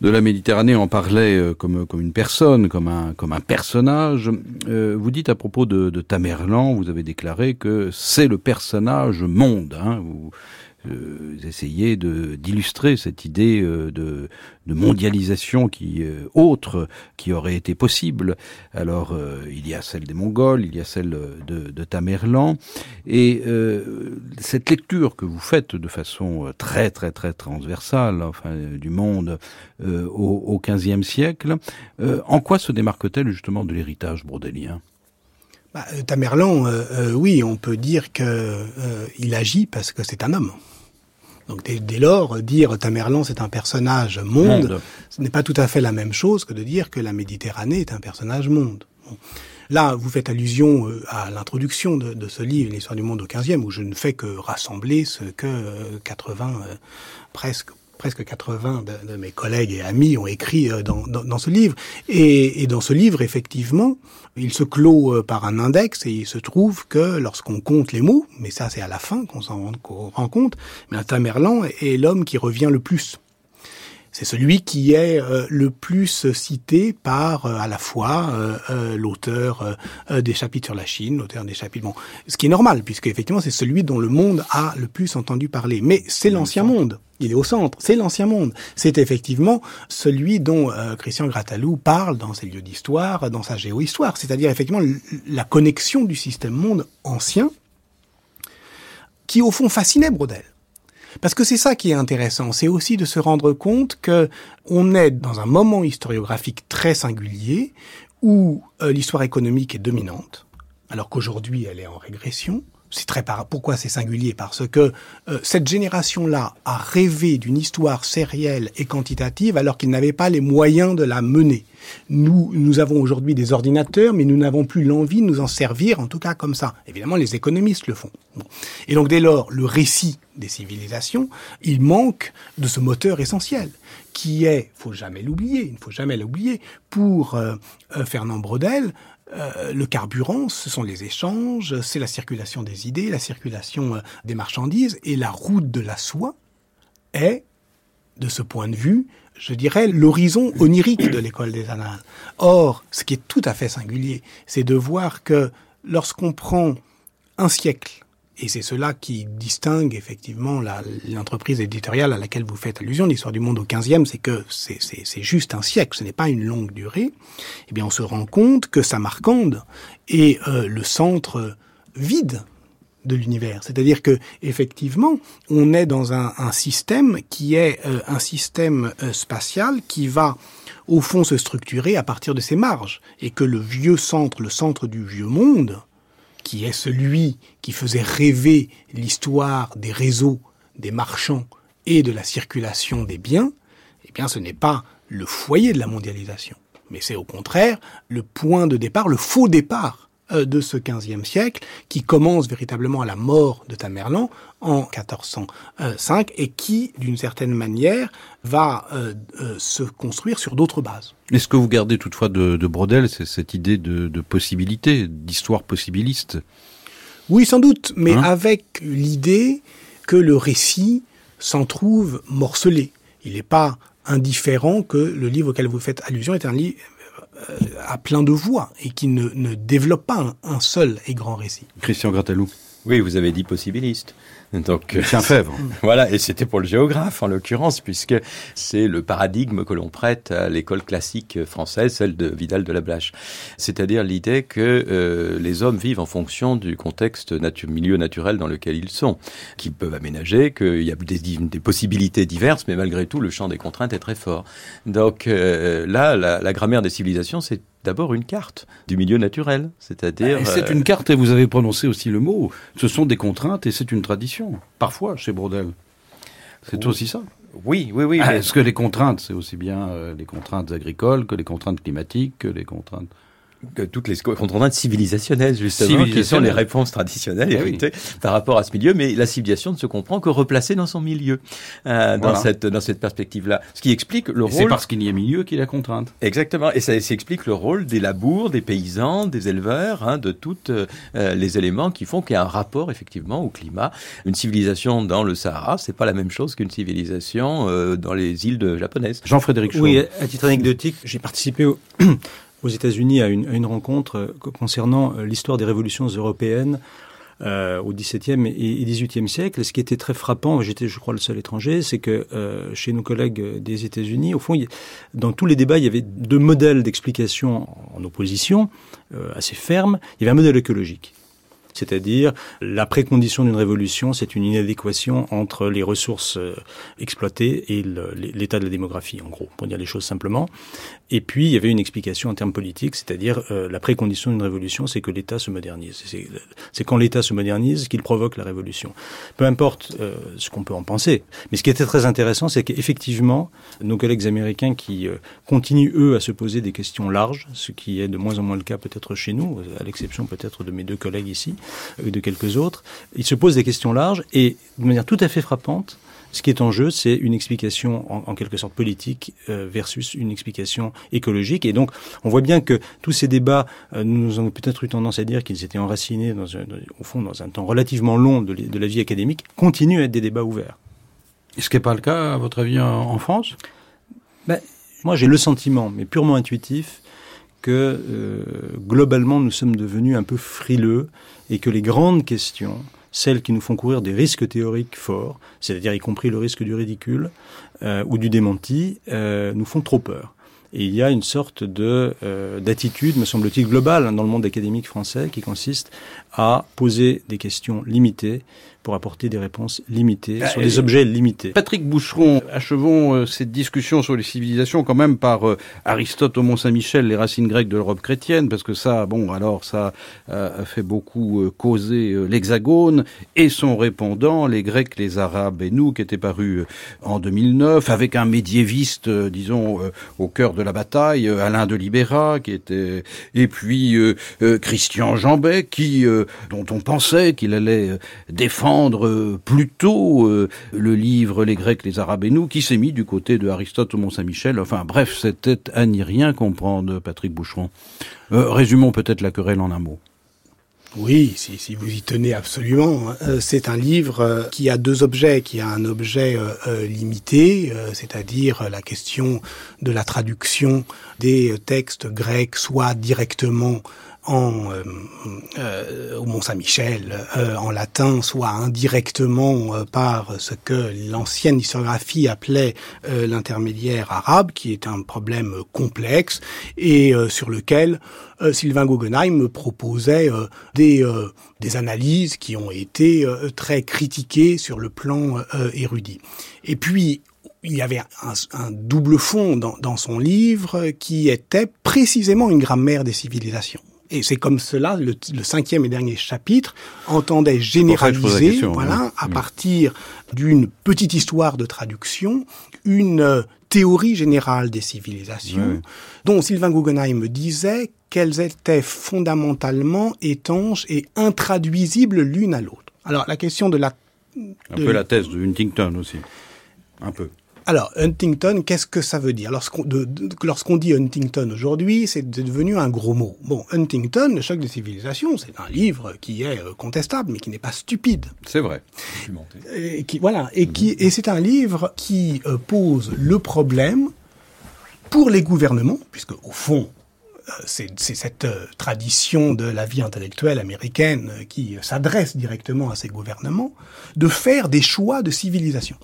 de la Méditerranée, en parlait euh, comme, comme une personne, comme un, comme un personnage. Euh, vous dites à propos de, de Tamerlan, vous avez déclaré que c'est le personnage monde. Hein, euh, essayer d'illustrer cette idée euh, de, mondialisation qui euh, autre qui aurait été possible. Alors il y a celle des Mongols, il y a celle de, de Tamerlan, et cette lecture que vous faites de façon très très très transversale, enfin du monde au, XVe siècle, en quoi se démarque-t-elle justement de l'héritage brodelien bah, Tamerlan, euh, euh, oui, on peut dire que euh, il agit parce que c'est un homme. Donc dès, dès, lors, dire Tamerlan c'est un personnage monde, monde. ce n'est pas tout à fait la même chose que de dire que la Méditerranée est un personnage monde. Bon. Là, vous faites allusion euh, à l'introduction de, de, ce livre, l'histoire du monde au 15e, où je ne fais que rassembler ce que euh, 80, euh, presque presque 80 de, de, mes collègues et amis ont écrit euh, dans, dans, ce livre. Et, et, dans ce livre, effectivement, il se clôt euh, par un index et il se trouve que lorsqu'on compte les mots, mais ça c'est à la fin qu'on s'en rend, rend, compte, mais Tamerlan est l'homme qui revient le plus c'est celui qui est euh, le plus cité par euh, à la fois euh, l'auteur euh, des chapitres sur la Chine, l'auteur des chapitres. Bon, ce qui est normal puisque effectivement c'est celui dont le monde a le plus entendu parler. Mais c'est l'ancien monde. Il est au centre. C'est l'ancien monde. C'est effectivement celui dont Christian Grattalou parle dans ses lieux d'histoire, dans sa géohistoire, c'est-à-dire effectivement la connexion du système monde ancien qui au fond fascinait Brodel. Parce que c'est ça qui est intéressant, c'est aussi de se rendre compte que on est dans un moment historiographique très singulier où euh, l'histoire économique est dominante, alors qu'aujourd'hui elle est en régression. C'est très par... pourquoi c'est singulier? Parce que euh, cette génération-là a rêvé d'une histoire sérielle et quantitative alors qu'il n'avait pas les moyens de la mener. Nous, nous avons aujourd'hui des ordinateurs, mais nous n'avons plus l'envie de nous en servir, en tout cas comme ça. Évidemment, les économistes le font. Bon. Et donc, dès lors, le récit des civilisations, il manque de ce moteur essentiel, qui est, faut jamais l'oublier, il ne faut jamais l'oublier, pour euh, euh, Fernand Brodel, euh, le carburant, ce sont les échanges, c'est la circulation des idées, la circulation euh, des marchandises, et la route de la soie est, de ce point de vue, je dirais, l'horizon onirique de l'école des annales. Or, ce qui est tout à fait singulier, c'est de voir que lorsqu'on prend un siècle, et c'est cela qui distingue effectivement l'entreprise éditoriale à laquelle vous faites allusion, l'histoire du monde au 15e, c'est que c'est juste un siècle, ce n'est pas une longue durée. Eh bien, on se rend compte que ça marquande est euh, le centre vide de l'univers. C'est-à-dire que effectivement, on est dans un, un système qui est euh, un système euh, spatial qui va au fond se structurer à partir de ses marges et que le vieux centre, le centre du vieux monde, qui est celui qui faisait rêver l'histoire des réseaux, des marchands et de la circulation des biens, eh bien ce n'est pas le foyer de la mondialisation, mais c'est au contraire le point de départ, le faux départ de ce XVe siècle, qui commence véritablement à la mort de Tamerlan en 1405 et qui, d'une certaine manière, va euh, euh, se construire sur d'autres bases. Est-ce que vous gardez toutefois de, de Brodel c'est cette idée de, de possibilité, d'histoire possibiliste? Oui, sans doute, mais hein? avec l'idée que le récit s'en trouve morcelé. Il n'est pas indifférent que le livre auquel vous faites allusion est un livre à plein de voix et qui ne, développe pas un, seul et grand récit. Christian Grattalou. Oui, vous avez dit possibiliste. Donc, un fèvre. voilà, et c'était pour le géographe en l'occurrence, puisque c'est le paradigme que l'on prête à l'école classique française, celle de Vidal de la Blache. C'est-à-dire l'idée que euh, les hommes vivent en fonction du contexte natu milieu naturel dans lequel ils sont, qu'ils peuvent aménager, qu'il y a des, des, possibilités diverses, mais malgré tout, le champ des contraintes est très fort. Donc euh, là, la, la grammaire des civilisations, c'est d'abord une carte du milieu naturel, c'est-à-dire. C'est euh... une carte et vous avez prononcé aussi le mot. Ce sont des contraintes et c'est une tradition parfois chez Brodel. C'est aussi ça. Oui, oui, oui. Ah, Est-ce que les contraintes, c'est aussi bien euh, les contraintes agricoles que les contraintes climatiques, que les contraintes que toutes les contraintes civilisationnelles justement civilisationnelles. qui sont les réponses traditionnelles Eh oui. par rapport à ce milieu. Mais la civilisation ne se comprend que replacée dans son milieu euh, dans cette dans cette perspective là ce qui explique le Et C'est rôle parce qu'il y a milieu qu'il y a contrainte. exactement. Et ça, ça explique le rôle des labours des paysans des éleveurs hein, de toutes euh, les éléments qui font qu'il y a un rapport effectivement au climat. Une civilisation dans le Sahara c'est pas la même chose qu'une civilisation euh, dans les îles de japonaises. Jean-Frédéric Oui, à titre anecdotique, j'ai participé au aux États-Unis à une, rencontre concernant euh, l'histoire des révolutions européennes euh, au XVIIe et XVIIIe siècle. ce qui était très frappant, j'étais, je crois, le seul étranger, c'est que euh, chez nos collègues des États-Unis, au fond, dans tous les débats, il y avait deux modèles d'explication en opposition, euh, assez fermes. Il y avait un modèle écologique c'est-à-dire la précondition d'une révolution, c'est une inadéquation entre les ressources euh, exploitées et l'état de la démographie, en gros, pour dire les choses simplement. Et puis, il y avait une explication en termes politiques, c'est-à-dire euh, la précondition d'une révolution, c'est que l'État se modernise. C'est quand l'État se modernise qu'il provoque la révolution. Peu importe euh, ce qu'on peut en penser. Mais ce qui était très intéressant, c'est qu'effectivement, nos collègues américains qui continuent, eux, à se poser des questions larges, ce qui est de moins en moins le cas peut-être chez nous, à l'exception peut-être de mes deux collègues ici, et de quelques autres, il se pose des questions larges et de manière tout à fait frappante, ce qui est en jeu, c'est une explication en, quelque sorte politique euh, versus une explication écologique. Et donc, on voit bien que tous ces débats, euh, nous avons peut-être eu tendance à dire qu'ils étaient enracinés, dans au fond, dans un temps relativement long de, la vie académique, continuent à être des débats ouverts. Est-ce qui n'est pas le cas, à votre avis, en, France? Ben, Moi, j'ai le sentiment, mais purement intuitif, que euh, globalement nous sommes devenus un peu frileux et que les grandes questions, celles qui nous font courir des risques théoriques forts, c'est-à-dire y compris le risque du ridicule euh, ou du démenti, euh, nous font trop peur. Et il y a une sorte de d'attitude, me semble-t-il, globale dans le monde académique français qui consiste à poser des questions limitées pour apporter des réponses limitées sur des objets limités. Patrick Boucheron, achevons euh, cette discussion sur les civilisations quand même par euh, Aristote au Mont-Saint-Michel, les racines grecques de l'Europe chrétienne, parce que ça, bon, alors ça a fait beaucoup causer l'Hexagone et son répondant, les Grecs, les Arabes et nous, qui était paru en 2009, avec un médiéviste, disons, au cœur de la bataille, Alain de Libera, qui était, et puis Christian Jambet, qui, dont on pensait qu'il allait défendre euh, plutôt euh, le livre Les Grecs, les Arabes et nous, qui s'est mis du côté de Aristote au Mont-Saint-Michel. Enfin bref, c'était à n'y rien comprendre, Patrick Boucheron. Euh, résumons peut-être la querelle en un mot. Oui, si, si, vous y tenez absolument. Hein. c'est un livre qui a deux objets, qui a un objet limité, c'est-à-dire la question de la traduction des textes grecs, soit directement en, euh, euh, au Mont-Saint-Michel euh, en latin, soit indirectement par ce que l'ancienne historiographie appelait l'intermédiaire arabe, qui est un problème complexe et sur lequel Sylvain Guggenheim proposait des, des analyses qui ont été très critiquées sur le plan érudit. Et puis, il y avait un, un double fond dans, dans, son livre qui était précisément une grammaire des civilisations. Et c'est comme cela, le, cinquième et dernier chapitre entendait généraliser, voilà, à mm. partir d'une petite histoire de traduction, une euh, théorie générale des civilisations, dont Sylvain Guggenheim disait qu'elles étaient fondamentalement étanches et intraduisibles l'une à l'autre. Alors la question de la... Un peu la thèse de Huntington aussi. Un peu. Alors, Huntington, qu'est-ce que ça veut dire? Lorsqu'on dit Huntington aujourd'hui, c'est devenu un gros mot. Bon, Huntington, le choc des civilisations, c'est un livre qui est euh, contestable, mais qui n'est pas stupide. C'est vrai. Et qui, voilà, et qui et c'est un livre qui euh, pose le problème pour les gouvernements, puisque au fond, euh, c'est cette tradition de la vie intellectuelle américaine qui s'adresse directement à ces gouvernements, de faire des choix de civilisation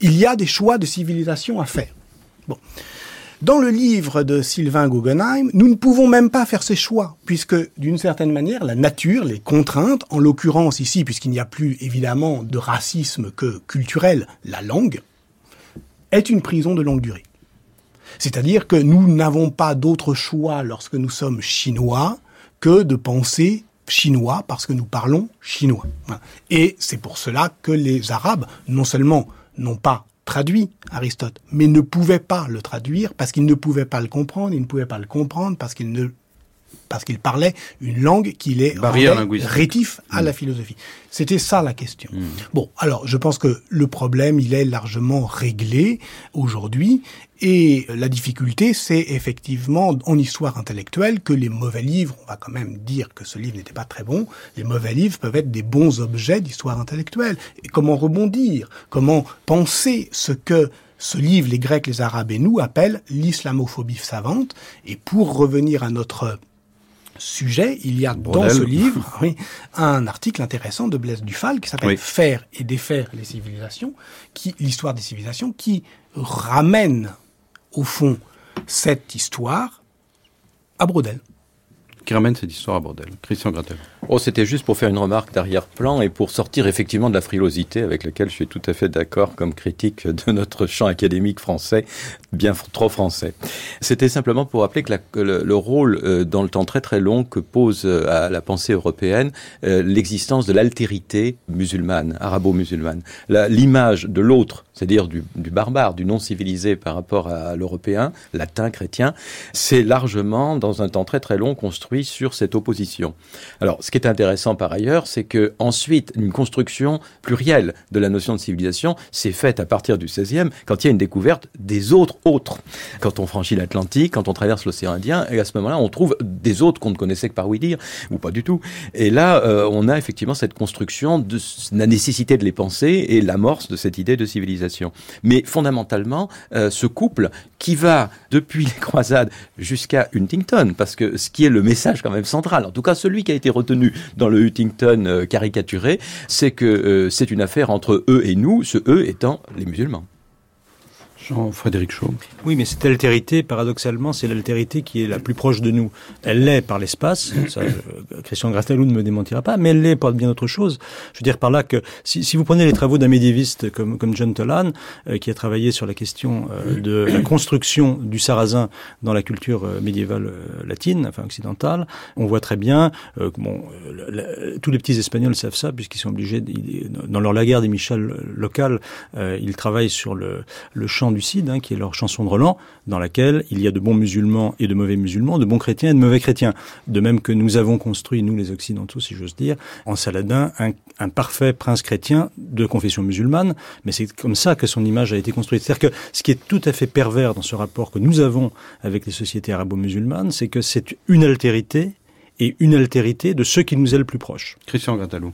il y a des choix de civilisation à faire. Dans le livre de Sylvain Guggenheim, nous ne pouvons même pas faire ces choix, puisque d'une certaine manière, la nature, les contraintes, en l'occurrence ici, puisqu'il n'y a plus évidemment de racisme que culturel, la langue, est une prison de longue durée. C'est-à-dire que nous n'avons pas d'autre choix lorsque nous sommes chinois que de penser chinois parce que nous parlons chinois. Et c'est pour cela que les Arabes, non seulement n'ont pas traduit Aristote, mais ne pouvaient pas le traduire parce qu'ils ne pouvaient pas le comprendre, ils ne pouvaient pas le comprendre parce qu'ils ne parce qu'il parlait une langue qui les rétif à la mm. philosophie. C'était ça la question. Mm. Bon, alors je pense que le problème, il est largement réglé aujourd'hui, et la difficulté, c'est effectivement en histoire intellectuelle que les mauvais livres, on va quand même dire que ce livre n'était pas très bon, les mauvais livres peuvent être des bons objets d'histoire intellectuelle. Et comment rebondir? Comment penser ce que ce livre, les Grecs, les Arabes et nous, appellent l'islamophobie savante? Et pour revenir à notre sujet, il y a dans ce livre oui, un article intéressant de Blaise Dufal qui s'appelle Faire et défaire les civilisations, qui l'histoire des civilisations, qui ramène au fond cette histoire à Brodel qui ramène cette histoire à bordel. Christian Gratel. Oh, c'était juste pour faire une remarque d'arrière-plan et pour sortir effectivement de la frilosité avec laquelle je suis tout à fait d'accord comme critique de notre champ académique français, bien trop français. C'était simplement pour rappeler que, le, rôle euh, dans le temps très très long que pose euh, à la pensée européenne euh, l'existence de l'altérité musulmane, arabo-musulmane, l'image de l'autre c'est-à-dire du, barbare, du non civilisé par rapport à l'européen, latin, chrétien, c'est largement, dans un temps très très long, construit sur cette opposition. Alors, ce qui est intéressant par ailleurs, c'est que ensuite, une construction plurielle de la notion de civilisation s'est faite à partir du XVIe, quand il y a une découverte des autres autres. Quand on franchit l'Atlantique, quand on traverse l'océan Indien, et à ce moment-là, on trouve des autres qu'on ne connaissait que par oui dire, ou pas du tout. Et là, euh, on a effectivement cette construction de la nécessité de les penser et l'amorce de cette idée de civilisation. Mais fondamentalement, euh, ce couple qui va depuis les croisades jusqu'à Huntington, parce que ce qui est le message quand même central, en tout cas celui qui a été retenu dans le Huntington euh, caricaturé, c'est que euh, c'est une affaire entre eux et nous, ce eux étant les musulmans. Jean-Frédéric Chaud. Oui, mais cette altérité, paradoxalement, c'est l'altérité qui est la plus proche de nous. Elle l'est par l'espace, euh, Christian Gratelou ne me démentira pas, mais elle l'est par bien autre chose. Je veux dire par là que si, vous prenez les travaux d'un médiéviste comme, John Tolan, euh, qui a travaillé sur la question euh, de la construction du sarrasin dans la culture médiévale latine, enfin occidentale, on voit très bien, bon, tous les petits Espagnols savent ça, puisqu'ils sont obligés, dans leur laguerre des Michel locale, ils travaillent sur le, le champ du Hein, qui est leur chanson de Roland, dans laquelle il y a de bons musulmans et de mauvais musulmans, de bons chrétiens et de mauvais chrétiens. De même que nous avons construit, nous les Occidentaux, si j'ose dire, en Saladin, un, parfait prince chrétien de confession musulmane, mais c'est comme ça que son image a été construite. C'est-à-dire que ce qui est tout à fait pervers dans ce rapport que nous avons avec les sociétés arabo-musulmanes, c'est que c'est une altérité et une altérité de ceux qui nous est le plus proche. Christian Gratalou.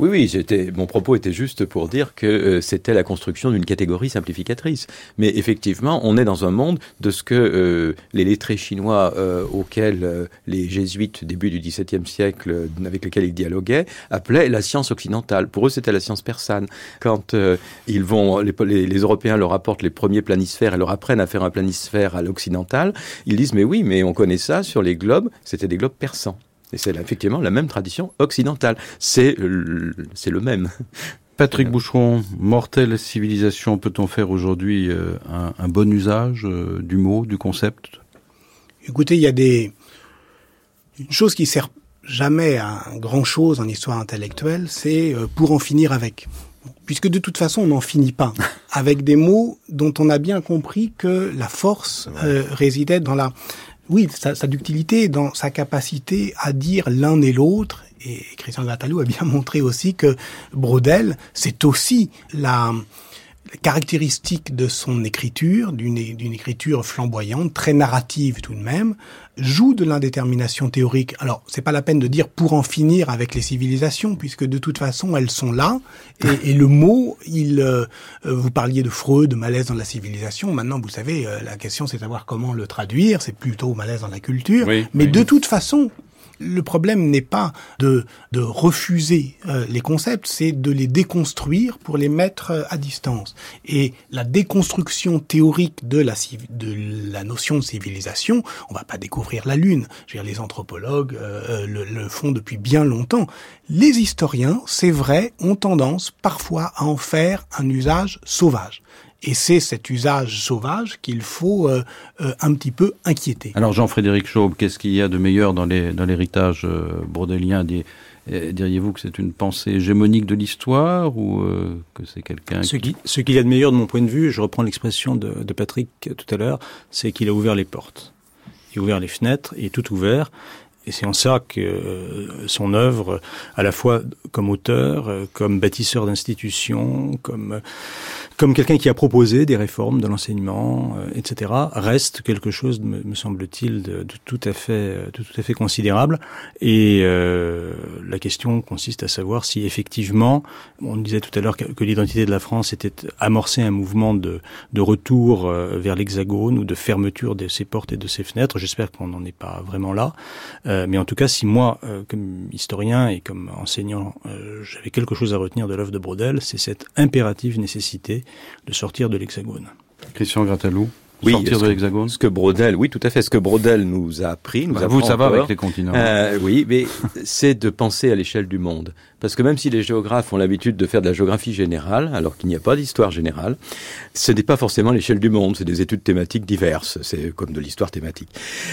Oui, oui, mon propos était juste pour dire que euh, c'était la construction d'une catégorie simplificatrice. Mais effectivement, on est dans un monde de ce que euh, les lettrés chinois euh, auxquels les jésuites début du XVIIe siècle, avec lesquels ils dialoguaient, appelaient la science occidentale. Pour eux, c'était la science persane. Quand ils vont, les, les, Européens leur apportent les premiers planisphères et leur apprennent à faire un planisphère à l'occidental, ils disent mais oui, mais on connaît ça sur les globes, c'était des globes persans. Et c'est effectivement la même tradition occidentale. C'est c'est le même. Patrick Boucheron, mortelle civilisation, peut-on faire aujourd'hui euh, un, bon usage euh, du mot, du concept? Écoutez, il y a des une chose qui sert jamais à grand chose en histoire intellectuelle, c'est euh, pour en finir avec. Puisque de toute façon, on n'en finit pas avec des mots dont on a bien compris que la force résidait dans la oui, sa, ductilité dans sa capacité à dire l'un et l'autre. Et Christian Gatalou a bien montré aussi que Brodel, c'est aussi la, caractéristique de son écriture, d'une écriture flamboyante, très narrative tout de même, joue de l'indétermination théorique. Alors, c'est pas la peine de dire pour en finir avec les civilisations, puisque de toute façon, elles sont là. Et, le mot, il, euh, vous parliez de Freud, de malaise dans la civilisation. Maintenant, vous savez, euh, la question, c'est de savoir comment le traduire. C'est plutôt malaise dans la culture. Mais de toute façon, le problème n'est pas de, de refuser euh, les concepts, c'est de les déconstruire pour les mettre euh, à distance. Et la déconstruction théorique de la, de la notion de civilisation, on va pas découvrir la Lune. Je veux dire, les anthropologues euh, le, le font depuis bien longtemps. Les historiens, c'est vrai, ont tendance parfois à en faire un usage sauvage. Et c'est cet usage sauvage qu'il faut euh, euh, un petit peu inquiéter. Alors Jean-Frédéric Chaube, qu'est-ce qu'il y a de meilleur dans l'héritage dans euh, brodelien Diriez-vous que c'est une pensée hégémonique de l'histoire ou que c'est quelqu'un ce qui... Ce qu'il y a de meilleur de mon point de vue, je reprends l'expression de, de Patrick tout à l'heure, c'est qu'il a ouvert les portes. Il a ouvert les fenêtres, il est tout ouvert, et c'est en ça que euh, son œuvre, à la fois comme auteur, euh, comme bâtisseur d'institutions, comme comme quelqu'un qui a proposé des réformes de l'enseignement, euh, etc., reste quelque chose, me, semble-t-il, de, de, tout à fait, de tout à fait considérable. Et euh, la question consiste à savoir si effectivement, on disait tout à l'heure que, l'identité de la France était amorcé un mouvement de, de retour euh, vers l'Hexagone ou de fermeture de ses portes et de ses fenêtres. J'espère qu'on n'en est pas vraiment là. Euh, mais en tout cas, si moi, euh, comme historien et comme enseignant, euh, j'avais quelque chose à retenir de l'œuvre de Brodel, c'est cette impérative nécessité de sortir de l'Hexagone. Christian Gratalou oui, sortir de l'Hexagone Ce que Brodel, oui, tout à fait. Ce que Brodel nous a appris, nous bah, a Vous, ça va avec les continents. Euh, oui, mais c'est de penser à l'échelle du monde. Parce que même si les géographes ont l'habitude de faire de la géographie générale, alors qu'il n'y a pas d'histoire générale, ce n'est pas forcément l'échelle du monde, c'est des études thématiques diverses, c'est comme de l'histoire thématique.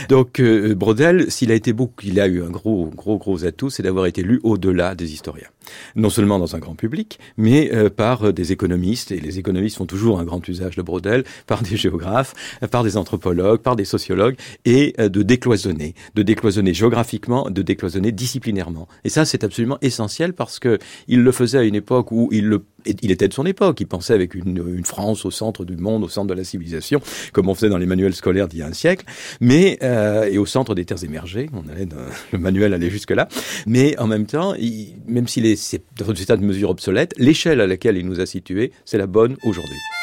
Donc euh, Brodel, s'il a été beaucoup, il a eu un gros, gros, gros atout, c'est d'avoir été lu au-delà des historiens. Non seulement dans un grand public, mais euh, par des économistes, et les économistes font toujours un grand usage de Brodel, par des géographes, par des anthropologues, par des sociologues, et euh, de décloisonner, de décloisonner géographiquement, de décloisonner disciplinairement. Et ça, c'est absolument essentiel parce que il le faisait à une époque où il était de son époque. Il pensait avec une, France au centre du monde, au centre de la civilisation, comme on faisait dans les manuels scolaires d'il y a un siècle, mais euh, et au centre des terres émergées. On allait dans, le manuel allait jusque là. Mais en même temps, même s'il est dans un état de mesure obsolète, l'échelle à laquelle il nous a situés, c'est la bonne aujourd'hui.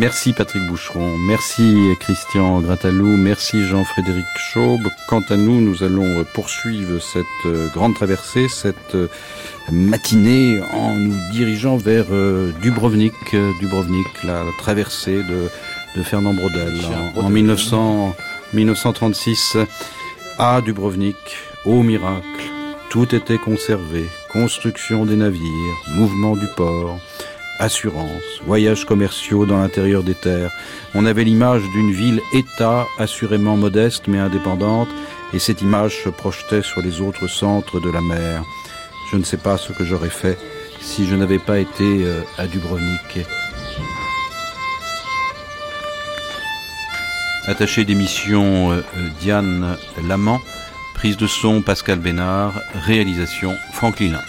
Merci Patrick Boucheron, merci Christian Gratalou, merci Jean-Frédéric Chaube. Quant à nous, nous allons poursuivre cette euh, grande traversée, cette euh, matinée en nous dirigeant vers euh, Dubrovnik, Dubrovnik, la traversée de, de Fernand Braudel en, en 1900, 1936 à Dubrovnik, au miracle. Tout était conservé, construction des navires, mouvement du port, assurance, voyages commerciaux dans l'intérieur des terres. On avait l'image d'une ville-État assurément modeste mais indépendante, et cette image se projetait sur les autres centres de la mer. Je ne sais pas ce que j'aurais fait si je n'avais pas été euh, à Dubrovnik. Attaché d'émission euh, Diane Lamant, prise de son Pascal Bénard, réalisation Franck Lilin.